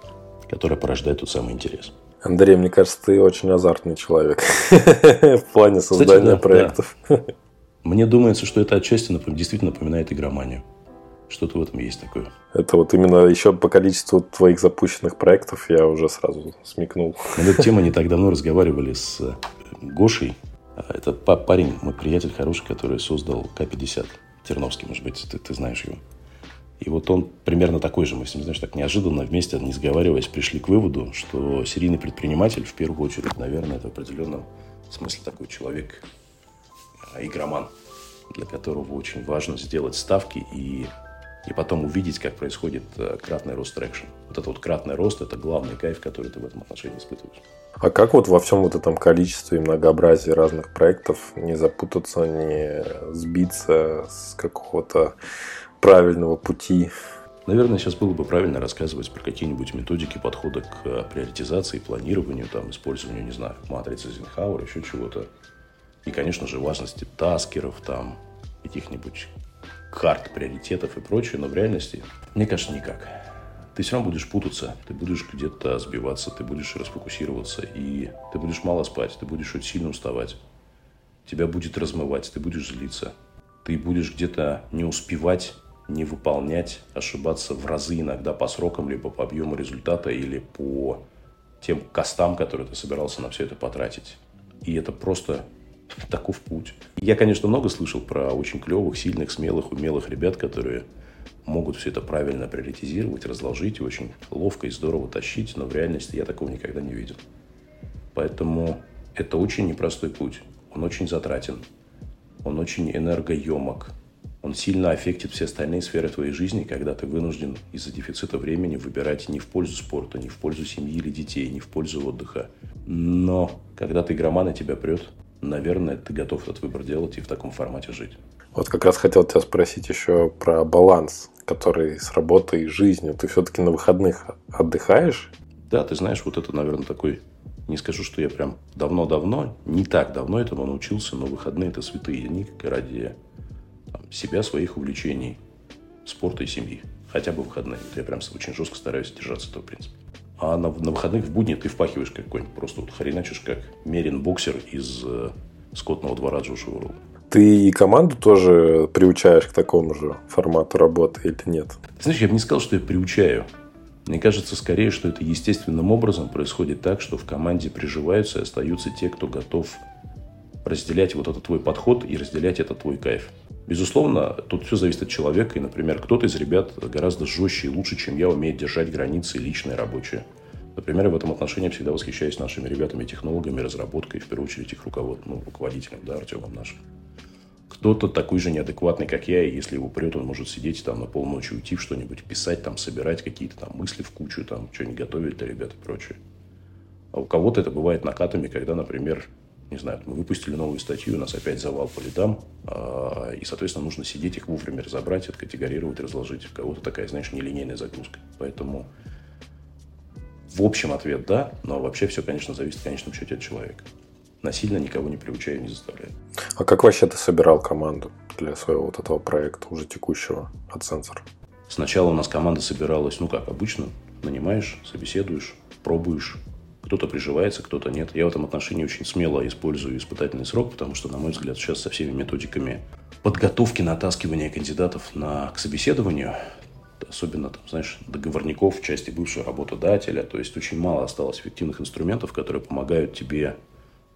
которая порождает тот самый интерес. Андрей, мне кажется, ты очень азартный человек [laughs] в плане создания проектов. Мне думается, что это отчасти действительно напоминает игроманию. Что-то в этом есть такое. Это вот именно еще по количеству твоих запущенных проектов я уже сразу смекнул. На эту тему не так давно разговаривали с э, Гошей. А, это парень, мой приятель хороший, который создал К-50. Терновский, может быть, ты, ты знаешь его. И вот он примерно такой же. Мы с ним, знаешь, так неожиданно вместе, не сговариваясь, пришли к выводу, что серийный предприниматель, в первую очередь, наверное, это в определенном смысле такой человек, а, игроман, для которого очень важно сделать ставки и, и потом увидеть, как происходит э, кратный рост traction. Вот этот вот кратный рост – это главный кайф, который ты в этом отношении испытываешь. А как вот во всем вот этом количестве и многообразии разных проектов не запутаться, не сбиться с какого-то правильного пути. Наверное, сейчас было бы правильно рассказывать про какие-нибудь методики подхода к э, приоритизации, планированию, там, использованию, не знаю, матрицы Эйзенхауэра, еще чего-то. И, конечно же, важности таскеров, там, каких-нибудь карт приоритетов и прочее, но в реальности, мне кажется, никак. Ты все равно будешь путаться, ты будешь где-то сбиваться, ты будешь расфокусироваться, и ты будешь мало спать, ты будешь очень сильно уставать. Тебя будет размывать, ты будешь злиться, ты будешь где-то не успевать не выполнять, ошибаться в разы иногда по срокам, либо по объему результата, или по тем костам, которые ты собирался на все это потратить. И это просто [laughs] таков путь. Я, конечно, много слышал про очень клевых, сильных, смелых, умелых ребят, которые могут все это правильно приоритизировать, разложить, очень ловко и здорово тащить, но в реальности я такого никогда не видел. Поэтому это очень непростой путь. Он очень затратен, он очень энергоемок, он сильно аффектит все остальные сферы твоей жизни, когда ты вынужден из-за дефицита времени выбирать не в пользу спорта, не в пользу семьи или детей, не в пользу отдыха. Но когда ты игроман и тебя прет, наверное, ты готов этот выбор делать и в таком формате жить. Вот как раз хотел тебя спросить еще про баланс, который с работой и жизнью. Ты все-таки на выходных отдыхаешь? Да, ты знаешь, вот это, наверное, такой... Не скажу, что я прям давно-давно, не так давно этому научился, но выходные – это святые дни ради там, себя, своих увлечений, спорта и семьи. Хотя бы выходные. Вот я прям очень жестко стараюсь держаться этого принципа. А на, на выходных в будни ты впахиваешь какой-нибудь, просто вот хреначишь как мерин боксер из э, скотного двора Джоша Уоррелла. Ты и команду тоже приучаешь к такому же формату работы или нет? Ты знаешь, я бы не сказал, что я приучаю. Мне кажется, скорее, что это естественным образом происходит так, что в команде приживаются и остаются те, кто готов разделять вот этот твой подход и разделять этот твой кайф. Безусловно, тут все зависит от человека. И, например, кто-то из ребят гораздо жестче и лучше, чем я, умеет держать границы личные, рабочие. Например, в этом отношении я всегда восхищаюсь нашими ребятами, технологами, разработкой, в первую очередь их руковод... ну, руководителем, да, Артемом нашим. Кто-то такой же неадекватный, как я, и если его прет, он может сидеть там на полночи, уйти в что-нибудь, писать, там, собирать какие-то там мысли в кучу, там, что-нибудь готовить для ребят и прочее. А у кого-то это бывает накатами, когда, например, не знаю, мы выпустили новую статью, у нас опять завал по лидам, а, и, соответственно, нужно сидеть их вовремя разобрать, откатегорировать, разложить. У кого-то такая, знаешь, нелинейная загрузка. Поэтому в общем ответ да, но вообще все, конечно, зависит в конечном счете от человека. Насильно никого не приучаю, не заставляю. А как вообще ты собирал команду для своего вот этого проекта, уже текущего от сенсора? Сначала у нас команда собиралась, ну как обычно, нанимаешь, собеседуешь, пробуешь, кто-то приживается, кто-то нет. Я в этом отношении очень смело использую испытательный срок, потому что, на мой взгляд, сейчас со всеми методиками подготовки, натаскивания кандидатов на, к собеседованию, особенно, там, знаешь, договорников в части бывшего работодателя, то есть очень мало осталось эффективных инструментов, которые помогают тебе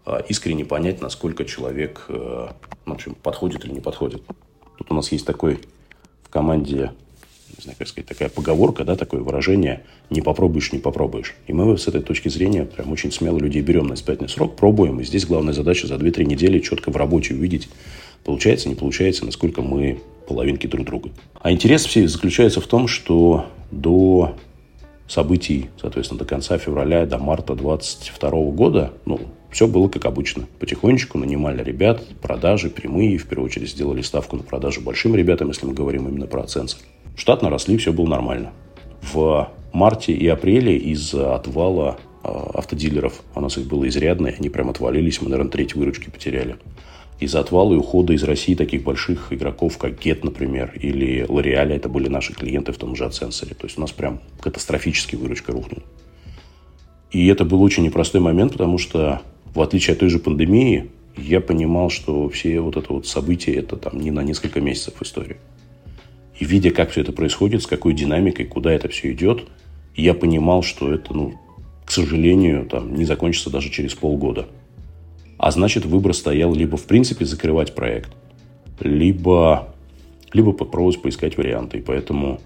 а, искренне понять, насколько человек э, в общем, подходит или не подходит. Тут у нас есть такой в команде, не знаю, как сказать, такая поговорка, да, такое выражение «не попробуешь, не попробуешь». И мы с этой точки зрения прям очень смело людей берем на испытательный срок, пробуем. И здесь главная задача за 2-3 недели четко в работе увидеть, получается, не получается, насколько мы половинки друг друга. А интерес все заключается в том, что до событий, соответственно, до конца февраля, до марта 2022 года, ну, все было как обычно. Потихонечку нанимали ребят, продажи прямые, в первую очередь сделали ставку на продажу большим ребятам, если мы говорим именно про оценки. Штатно росли, все было нормально. В марте и апреле из-за отвала э, автодилеров, у нас их было изрядно, они прям отвалились, мы, наверное, треть выручки потеряли из-за отвала и ухода из России таких больших игроков, как Get, например, или L'Oreal, это были наши клиенты в том же AdSense. То есть у нас прям катастрофически выручка рухнула. И это был очень непростой момент, потому что, в отличие от той же пандемии, я понимал, что все вот это вот события, это там не на несколько месяцев история. Видя, как все это происходит, с какой динамикой, куда это все идет, я понимал, что это, ну, к сожалению, там, не закончится даже через полгода. А значит, выбор стоял либо в принципе закрывать проект, либо, либо попробовать поискать варианты. И поэтому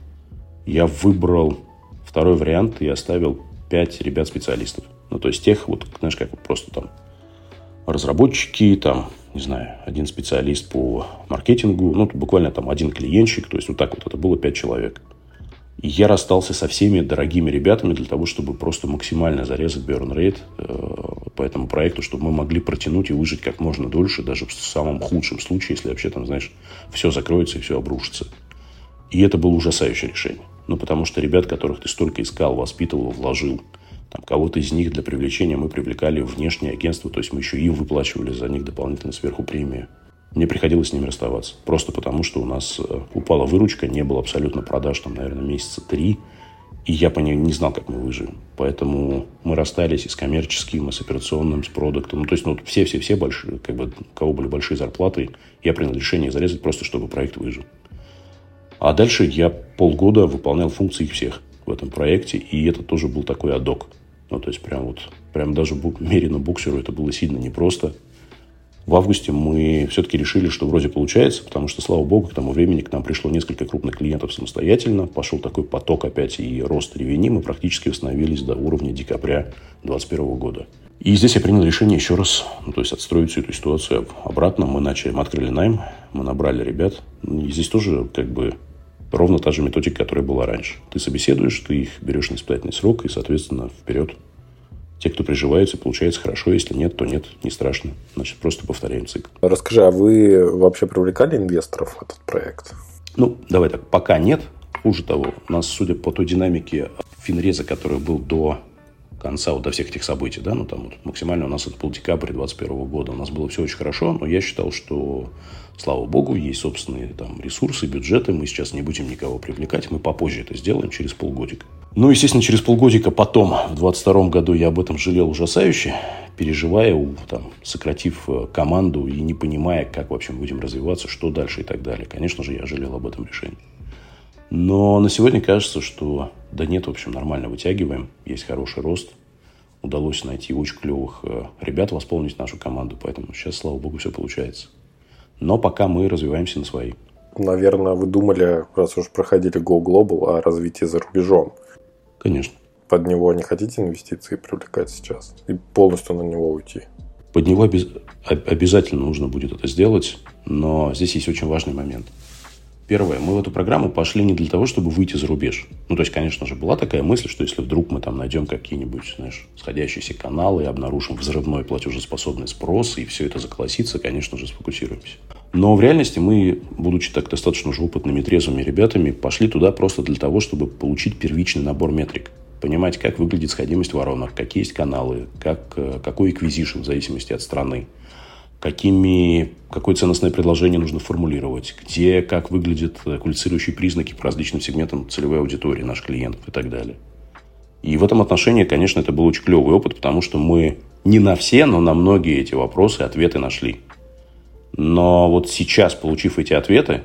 я выбрал второй вариант и оставил 5 ребят-специалистов. Ну, то есть тех, вот, знаешь, как просто там разработчики, там, не знаю, один специалист по маркетингу, ну, буквально там один клиентщик, то есть вот так вот это было 5 человек. И я расстался со всеми дорогими ребятами для того, чтобы просто максимально зарезать burn rate э, по этому проекту, чтобы мы могли протянуть и выжить как можно дольше, даже в самом худшем случае, если вообще там, знаешь, все закроется и все обрушится. И это было ужасающее решение. Ну, потому что ребят, которых ты столько искал, воспитывал, вложил, там, кого-то из них для привлечения мы привлекали внешнее агентство, то есть мы еще им выплачивали за них дополнительно сверху премию. Мне приходилось с ними расставаться. Просто потому, что у нас э, упала выручка, не было абсолютно продаж, там, наверное, месяца три. И я по ней не знал, как мы выживем. Поэтому мы расстались и с коммерческим, и с операционным, с продуктом. Ну, то есть, ну, все-все-все большие, как бы, у кого были большие зарплаты, я принял решение зарезать просто, чтобы проект выжил. А дальше я полгода выполнял функции всех в этом проекте, и это тоже был такой адок. Ну, то есть, прям вот, прям даже мерено буксеру это было сильно непросто. В августе мы все-таки решили, что вроде получается, потому что, слава богу, к тому времени к нам пришло несколько крупных клиентов самостоятельно. Пошел такой поток опять и рост ревени. Мы практически восстановились до уровня декабря 2021 года. И здесь я принял решение еще раз, ну, то есть отстроить всю эту ситуацию обратно. Мы начали, мы открыли найм, мы набрали ребят. И здесь тоже как бы ровно та же методика, которая была раньше. Ты собеседуешь, ты их берешь на испытательный срок и, соответственно, вперед те, кто приживаются, получается хорошо. Если нет, то нет, не страшно. Значит, просто повторяем цикл. Расскажи, а вы вообще привлекали инвесторов в этот проект? Ну, давай так, пока нет. Хуже того, у нас, судя по той динамике финреза, который был до конца вот до всех этих событий, да, ну там вот максимально у нас это был декабрь 2021 года, у нас было все очень хорошо, но я считал, что, слава богу, есть собственные там ресурсы, бюджеты, мы сейчас не будем никого привлекать, мы попозже это сделаем, через полгодика. Ну, естественно, через полгодика потом, в 22 году, я об этом жалел ужасающе, переживая, там, сократив э, команду и не понимая, как вообще мы будем развиваться, что дальше и так далее. Конечно же, я жалел об этом решении. Но на сегодня кажется, что да нет, в общем, нормально вытягиваем, есть хороший рост. Удалось найти очень клевых э, ребят, восполнить нашу команду, поэтому сейчас, слава богу, все получается. Но пока мы развиваемся на свои. Наверное, вы думали, раз уж проходили Go Global, о развитии за рубежом. Конечно. Под него не хотите инвестиции привлекать сейчас? И полностью на него уйти? Под него обез... обязательно нужно будет это сделать, но здесь есть очень важный момент. Первое, мы в эту программу пошли не для того, чтобы выйти за рубеж. Ну, то есть, конечно же, была такая мысль, что если вдруг мы там найдем какие-нибудь, знаешь, сходящиеся каналы обнаружим взрывной платежеспособный спрос, и все это заколосится, конечно же, сфокусируемся. Но в реальности мы, будучи так достаточно уже опытными, трезвыми ребятами, пошли туда просто для того, чтобы получить первичный набор метрик. Понимать, как выглядит сходимость воронок, какие есть каналы, как, э, какой эквизишн в зависимости от страны, какими, какое ценностное предложение нужно формулировать, где, как выглядят квалифицирующие признаки по различным сегментам целевой аудитории наших клиентов и так далее. И в этом отношении, конечно, это был очень клевый опыт, потому что мы не на все, но на многие эти вопросы ответы нашли. Но вот сейчас, получив эти ответы,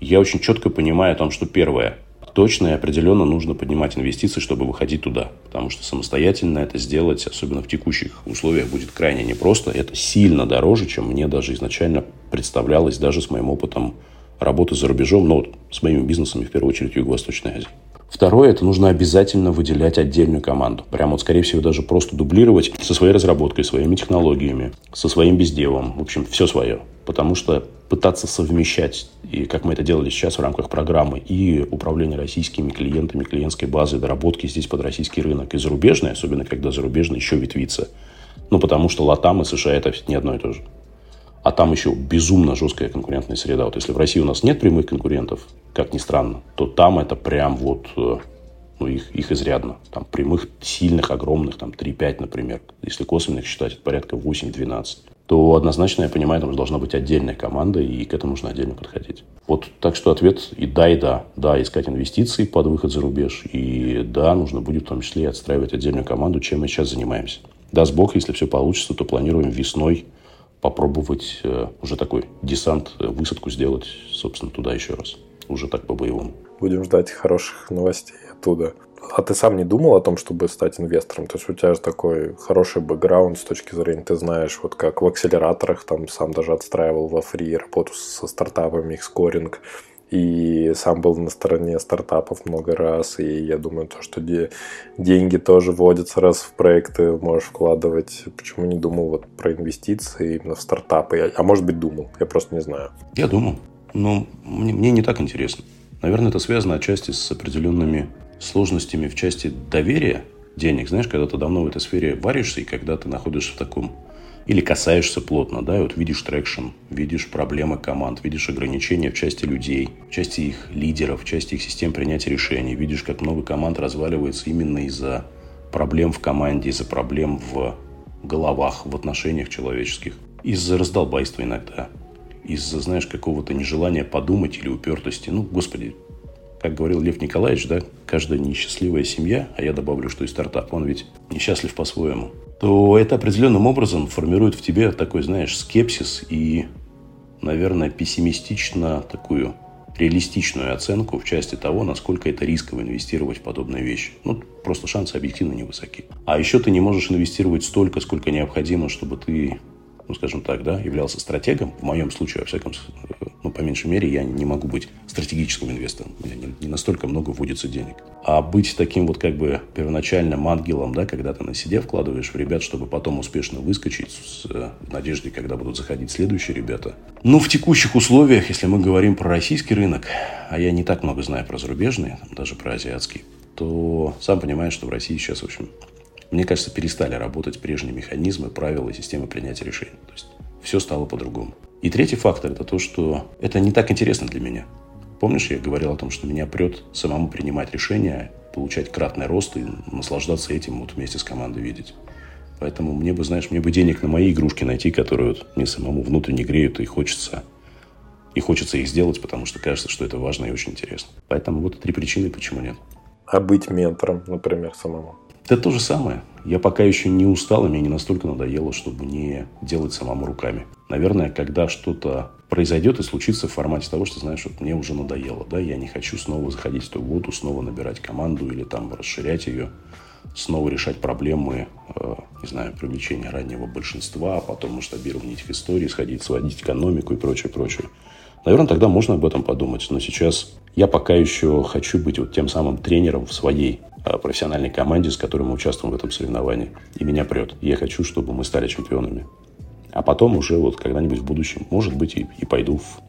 я очень четко понимаю о том, что первое, точно и определенно нужно поднимать инвестиции, чтобы выходить туда. Потому что самостоятельно это сделать, особенно в текущих условиях, будет крайне непросто. Это сильно дороже, чем мне даже изначально представлялось, даже с моим опытом работы за рубежом, но вот с моими бизнесами, в первую очередь, Юго-Восточной Азии. Второе, это нужно обязательно выделять отдельную команду. Прямо вот, скорее всего, даже просто дублировать со своей разработкой, своими технологиями, со своим безделом. В общем, все свое. Потому что пытаться совмещать, и как мы это делали сейчас в рамках программы, и управление российскими клиентами, клиентской базой, доработки здесь под российский рынок и зарубежный, особенно когда зарубежный еще ветвится. Ну, потому что Латам и США это не одно и то же а там еще безумно жесткая конкурентная среда. Вот если в России у нас нет прямых конкурентов, как ни странно, то там это прям вот, э, ну, их, их изрядно. Там прямых, сильных, огромных, там 3-5, например. Если косвенных считать, это порядка 8-12 то однозначно, я понимаю, там должна быть отдельная команда, и к этому нужно отдельно подходить. Вот так что ответ и да, и да. Да, искать инвестиции под выход за рубеж, и да, нужно будет в том числе и отстраивать отдельную команду, чем мы сейчас занимаемся. Даст Бог, если все получится, то планируем весной попробовать э, уже такой десант, э, высадку сделать, собственно, туда еще раз. Уже так по-боевому. Будем ждать хороших новостей оттуда. А ты сам не думал о том, чтобы стать инвестором? То есть у тебя же такой хороший бэкграунд с точки зрения, ты знаешь, вот как в акселераторах, там сам даже отстраивал воронку работу со стартапами, их скоринг и сам был на стороне стартапов много раз, и я думаю, то, что де- деньги тоже вводятся раз в проекты, можешь вкладывать. Почему не думал вот про инвестиции именно в стартапы? А может быть, думал, я просто не знаю. Я думал, но мне, мне не так интересно. Наверное, это связано отчасти с определенными сложностями в части доверия денег. Знаешь, когда ты давно в этой сфере варишься, и когда ты находишься в таком или касаешься плотно, да, и вот видишь traction, видишь проблемы команд, видишь ограничения в части людей, в части их лидеров, в части их систем принятия решений, видишь, как много команд разваливается именно из-за проблем в команде, из-за проблем в головах, в отношениях человеческих, из-за раздолбайства иногда, из-за, знаешь, какого-то нежелания подумать или упертости. Ну, господи, как говорил Лев Николаевич, да, каждая несчастливая семья, а я добавлю, что и стартап, он ведь несчастлив по-своему то это определенным образом формирует в тебе такой, знаешь, скепсис и, наверное, пессимистично такую реалистичную оценку в части того, насколько это рисково инвестировать в подобные вещи. Ну, просто шансы объективно невысоки. А еще ты не можешь инвестировать столько, сколько необходимо, чтобы ты ну, скажем так, да, являлся стратегом. В моем случае, во всяком ну, по меньшей мере, я не могу быть стратегическим инвестором. У меня не, не настолько много вводится денег. А быть таким вот как бы первоначальным ангелом, да, когда ты на себе вкладываешь в ребят, чтобы потом успешно выскочить с э, надеждой, когда будут заходить следующие ребята. Ну, в текущих условиях, если мы говорим про российский рынок, а я не так много знаю про зарубежные, даже про азиатский, то сам понимаешь, что в России сейчас, в общем, мне кажется, перестали работать прежние механизмы, правила и системы принятия решений. То есть все стало по-другому. И третий фактор – это то, что это не так интересно для меня. Помнишь, я говорил о том, что меня прет самому принимать решения, получать кратный рост и наслаждаться этим вот вместе с командой видеть. Поэтому мне бы, знаешь, мне бы денег на мои игрушки найти, которые вот мне самому внутренне греют и хочется, и хочется их сделать, потому что кажется, что это важно и очень интересно. Поэтому вот три причины, почему нет. А быть ментором, например, самому? Это то же самое. Я пока еще не устал, и мне не настолько надоело, чтобы не делать самому руками. Наверное, когда что-то произойдет и случится в формате того, что, знаешь, вот мне уже надоело, да, я не хочу снова заходить в ту воду, снова набирать команду или там расширять ее, снова решать проблемы, э, не знаю, привлечения раннего большинства, а потом масштабирование этих историй, сходить, сводить экономику и прочее, прочее. Наверное, тогда можно об этом подумать, но сейчас я пока еще хочу быть вот тем самым тренером в своей профессиональной команде, с которой мы участвуем в этом соревновании. И меня прет. Я хочу, чтобы мы стали чемпионами. А потом уже вот когда-нибудь в будущем, может быть, и, и пойду в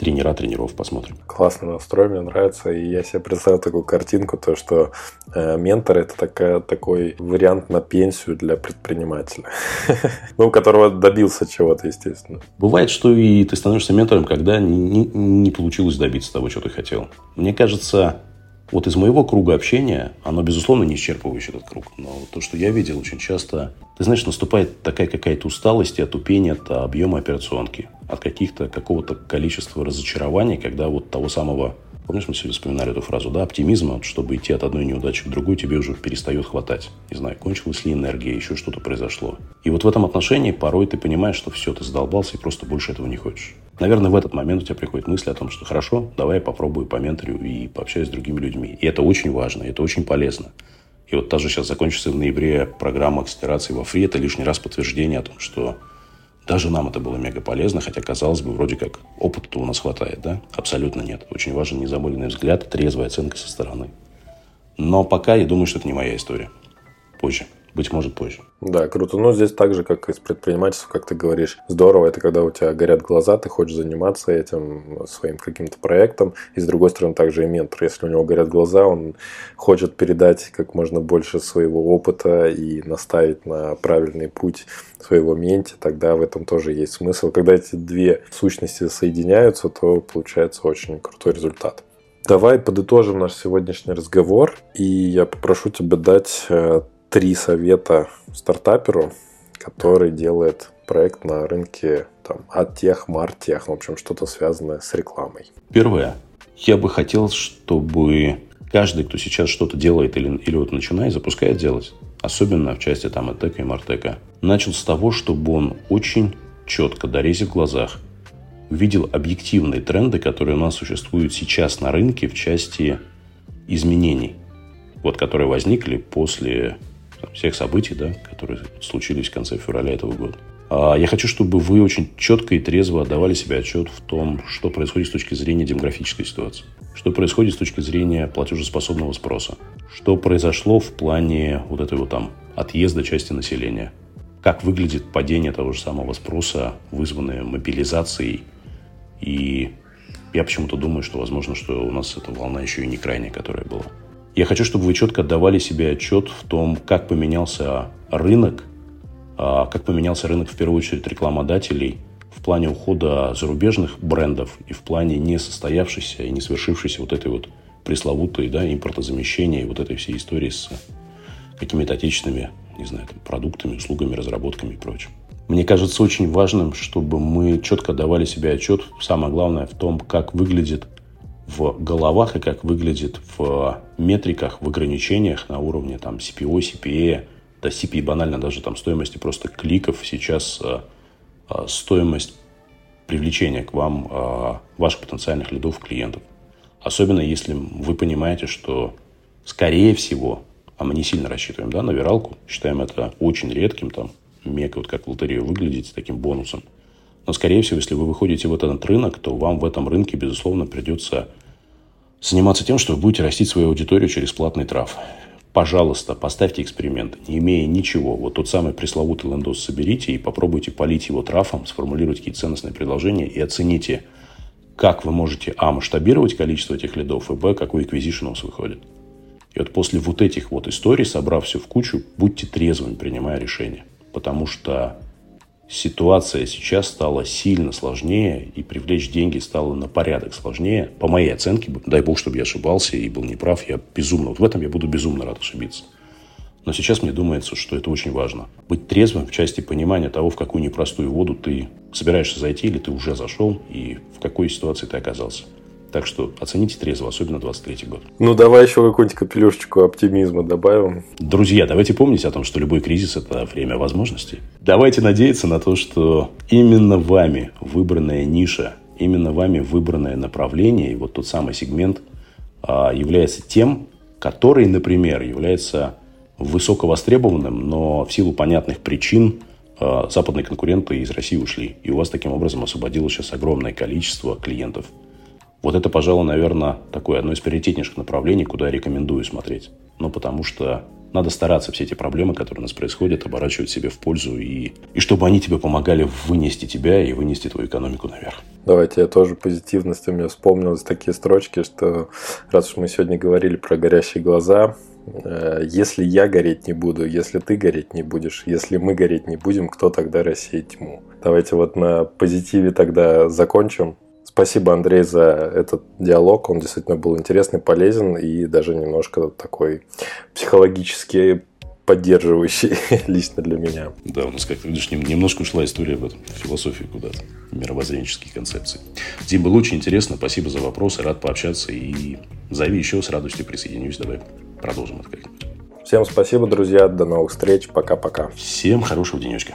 тренера тренеров, посмотрим. Классный настрой, мне нравится. И я себе представил такую картинку, то, что э, ментор – это такая, такой вариант на пенсию для предпринимателя. [laughs] ну, у которого добился чего-то, естественно. Бывает, что и ты становишься ментором, когда не, не получилось добиться того, что ты хотел. Мне кажется, вот из моего круга общения, оно, безусловно, не исчерпывающий этот круг, но то, что я видел очень часто, ты знаешь, наступает такая какая-то усталость и отупение от объема операционки, от каких-то, какого-то количества разочарований, когда вот того самого Помнишь, мы сегодня вспоминали эту фразу, да, оптимизма, чтобы идти от одной неудачи к другой, тебе уже перестает хватать. Не знаю, кончилась ли энергия, еще что-то произошло. И вот в этом отношении порой ты понимаешь, что все, ты задолбался и просто больше этого не хочешь. Наверное, в этот момент у тебя приходит мысль о том, что хорошо, давай я попробую поменторю и пообщаюсь с другими людьми. И это очень важно, это очень полезно. И вот даже сейчас закончится в ноябре программа акселерации во фри. Это лишний раз подтверждение о том, что даже нам это было мега полезно, хотя, казалось бы, вроде как опыта у нас хватает, да? Абсолютно нет. Очень важен незамыленный взгляд, трезвая оценка со стороны. Но пока я думаю, что это не моя история. Позже. Быть может, позже. Да, круто. Но здесь так же, как и с предпринимательством, как ты говоришь, здорово. Это когда у тебя горят глаза, ты хочешь заниматься этим своим каким-то проектом. И с другой стороны, также и ментор. Если у него горят глаза, он хочет передать как можно больше своего опыта и наставить на правильный путь своего менти, тогда в этом тоже есть смысл. Когда эти две сущности соединяются, то получается очень крутой результат. Давай подытожим наш сегодняшний разговор, и я попрошу тебя дать э, три совета стартаперу, который делает проект на рынке там, от тех, мартех, в общем, что-то связанное с рекламой. Первое. Я бы хотел, чтобы каждый, кто сейчас что-то делает или, или вот начинает, запускает делать, особенно в части там Атека и Мартека, начал с того, чтобы он очень четко, дорезив в глазах, увидел объективные тренды, которые у нас существуют сейчас на рынке в части изменений, вот, которые возникли после всех событий, да, которые случились в конце февраля этого года. А я хочу, чтобы вы очень четко и трезво отдавали себе отчет в том, что происходит с точки зрения демографической ситуации, что происходит с точки зрения платежеспособного спроса, что произошло в плане вот этого там отъезда части населения, как выглядит падение того же самого спроса, вызванное мобилизацией. И я почему-то думаю, что возможно, что у нас эта волна еще и не крайняя, которая была. Я хочу, чтобы вы четко отдавали себе отчет в том, как поменялся рынок, а, как поменялся рынок в первую очередь рекламодателей в плане ухода зарубежных брендов и в плане несостоявшейся и не свершившейся вот этой вот пресловутой да, импортозамещения и вот этой всей истории с какими-то отечественными, не знаю, там, продуктами, услугами, разработками и прочим. Мне кажется очень важным, чтобы мы четко давали себе отчет, самое главное, в том, как выглядит в головах и как выглядит в метриках, в ограничениях на уровне там CPO, CPA, да CPI банально даже там стоимости просто кликов сейчас э, э, стоимость привлечения к вам э, ваших потенциальных лидов клиентов. Особенно если вы понимаете, что скорее всего, а мы не сильно рассчитываем да, на виралку, считаем это очень редким, там, мега, вот как в лотерею выглядит с таким бонусом. Но, скорее всего, если вы выходите в этот рынок, то вам в этом рынке, безусловно, придется заниматься тем, что вы будете растить свою аудиторию через платный траф. Пожалуйста, поставьте эксперимент, не имея ничего. Вот тот самый пресловутый лендос соберите и попробуйте полить его трафом, сформулируйте какие ценностные предложения и оцените, как вы можете, а, масштабировать количество этих лидов, и, б, какой acquisition у вас выходит. И вот после вот этих вот историй, собрав все в кучу, будьте трезвыми, принимая решения. Потому что ситуация сейчас стала сильно сложнее, и привлечь деньги стало на порядок сложнее. По моей оценке, дай бог, чтобы я ошибался и был неправ, я безумно, вот в этом я буду безумно рад ошибиться. Но сейчас мне думается, что это очень важно. Быть трезвым в части понимания того, в какую непростую воду ты собираешься зайти, или ты уже зашел, и в какой ситуации ты оказался. Так что оцените трезво, особенно 23 год. Ну, давай еще какую-нибудь капелюшечку оптимизма добавим. Друзья, давайте помнить о том, что любой кризис – это время возможностей. Давайте надеяться на то, что именно вами выбранная ниша, именно вами выбранное направление, и вот тот самый сегмент а, является тем, который, например, является высоковостребованным, но в силу понятных причин а, западные конкуренты из России ушли. И у вас таким образом освободилось сейчас огромное количество клиентов – вот это, пожалуй, наверное, такое одно из приоритетнейших направлений, куда я рекомендую смотреть. Ну, потому что надо стараться все эти проблемы, которые у нас происходят, оборачивать себе в пользу, и, и чтобы они тебе помогали вынести тебя и вынести твою экономику наверх. Давайте я тоже позитивностью мне вспомнились такие строчки, что раз уж мы сегодня говорили про горящие глаза, э, если я гореть не буду, если ты гореть не будешь, если мы гореть не будем, кто тогда рассеет тьму? Давайте вот на позитиве тогда закончим. Спасибо, Андрей, за этот диалог. Он действительно был интересный, полезен и даже немножко такой психологически поддерживающий [laughs] лично для меня. Да, у нас как-то, видишь, немножко ушла история в, эту, философию куда-то, мировоззренческие концепции. Дим, было очень интересно, спасибо за вопросы, рад пообщаться и зови еще, с радостью присоединюсь, давай продолжим это как-нибудь. Всем спасибо, друзья, до новых встреч, пока-пока. Всем хорошего денечка.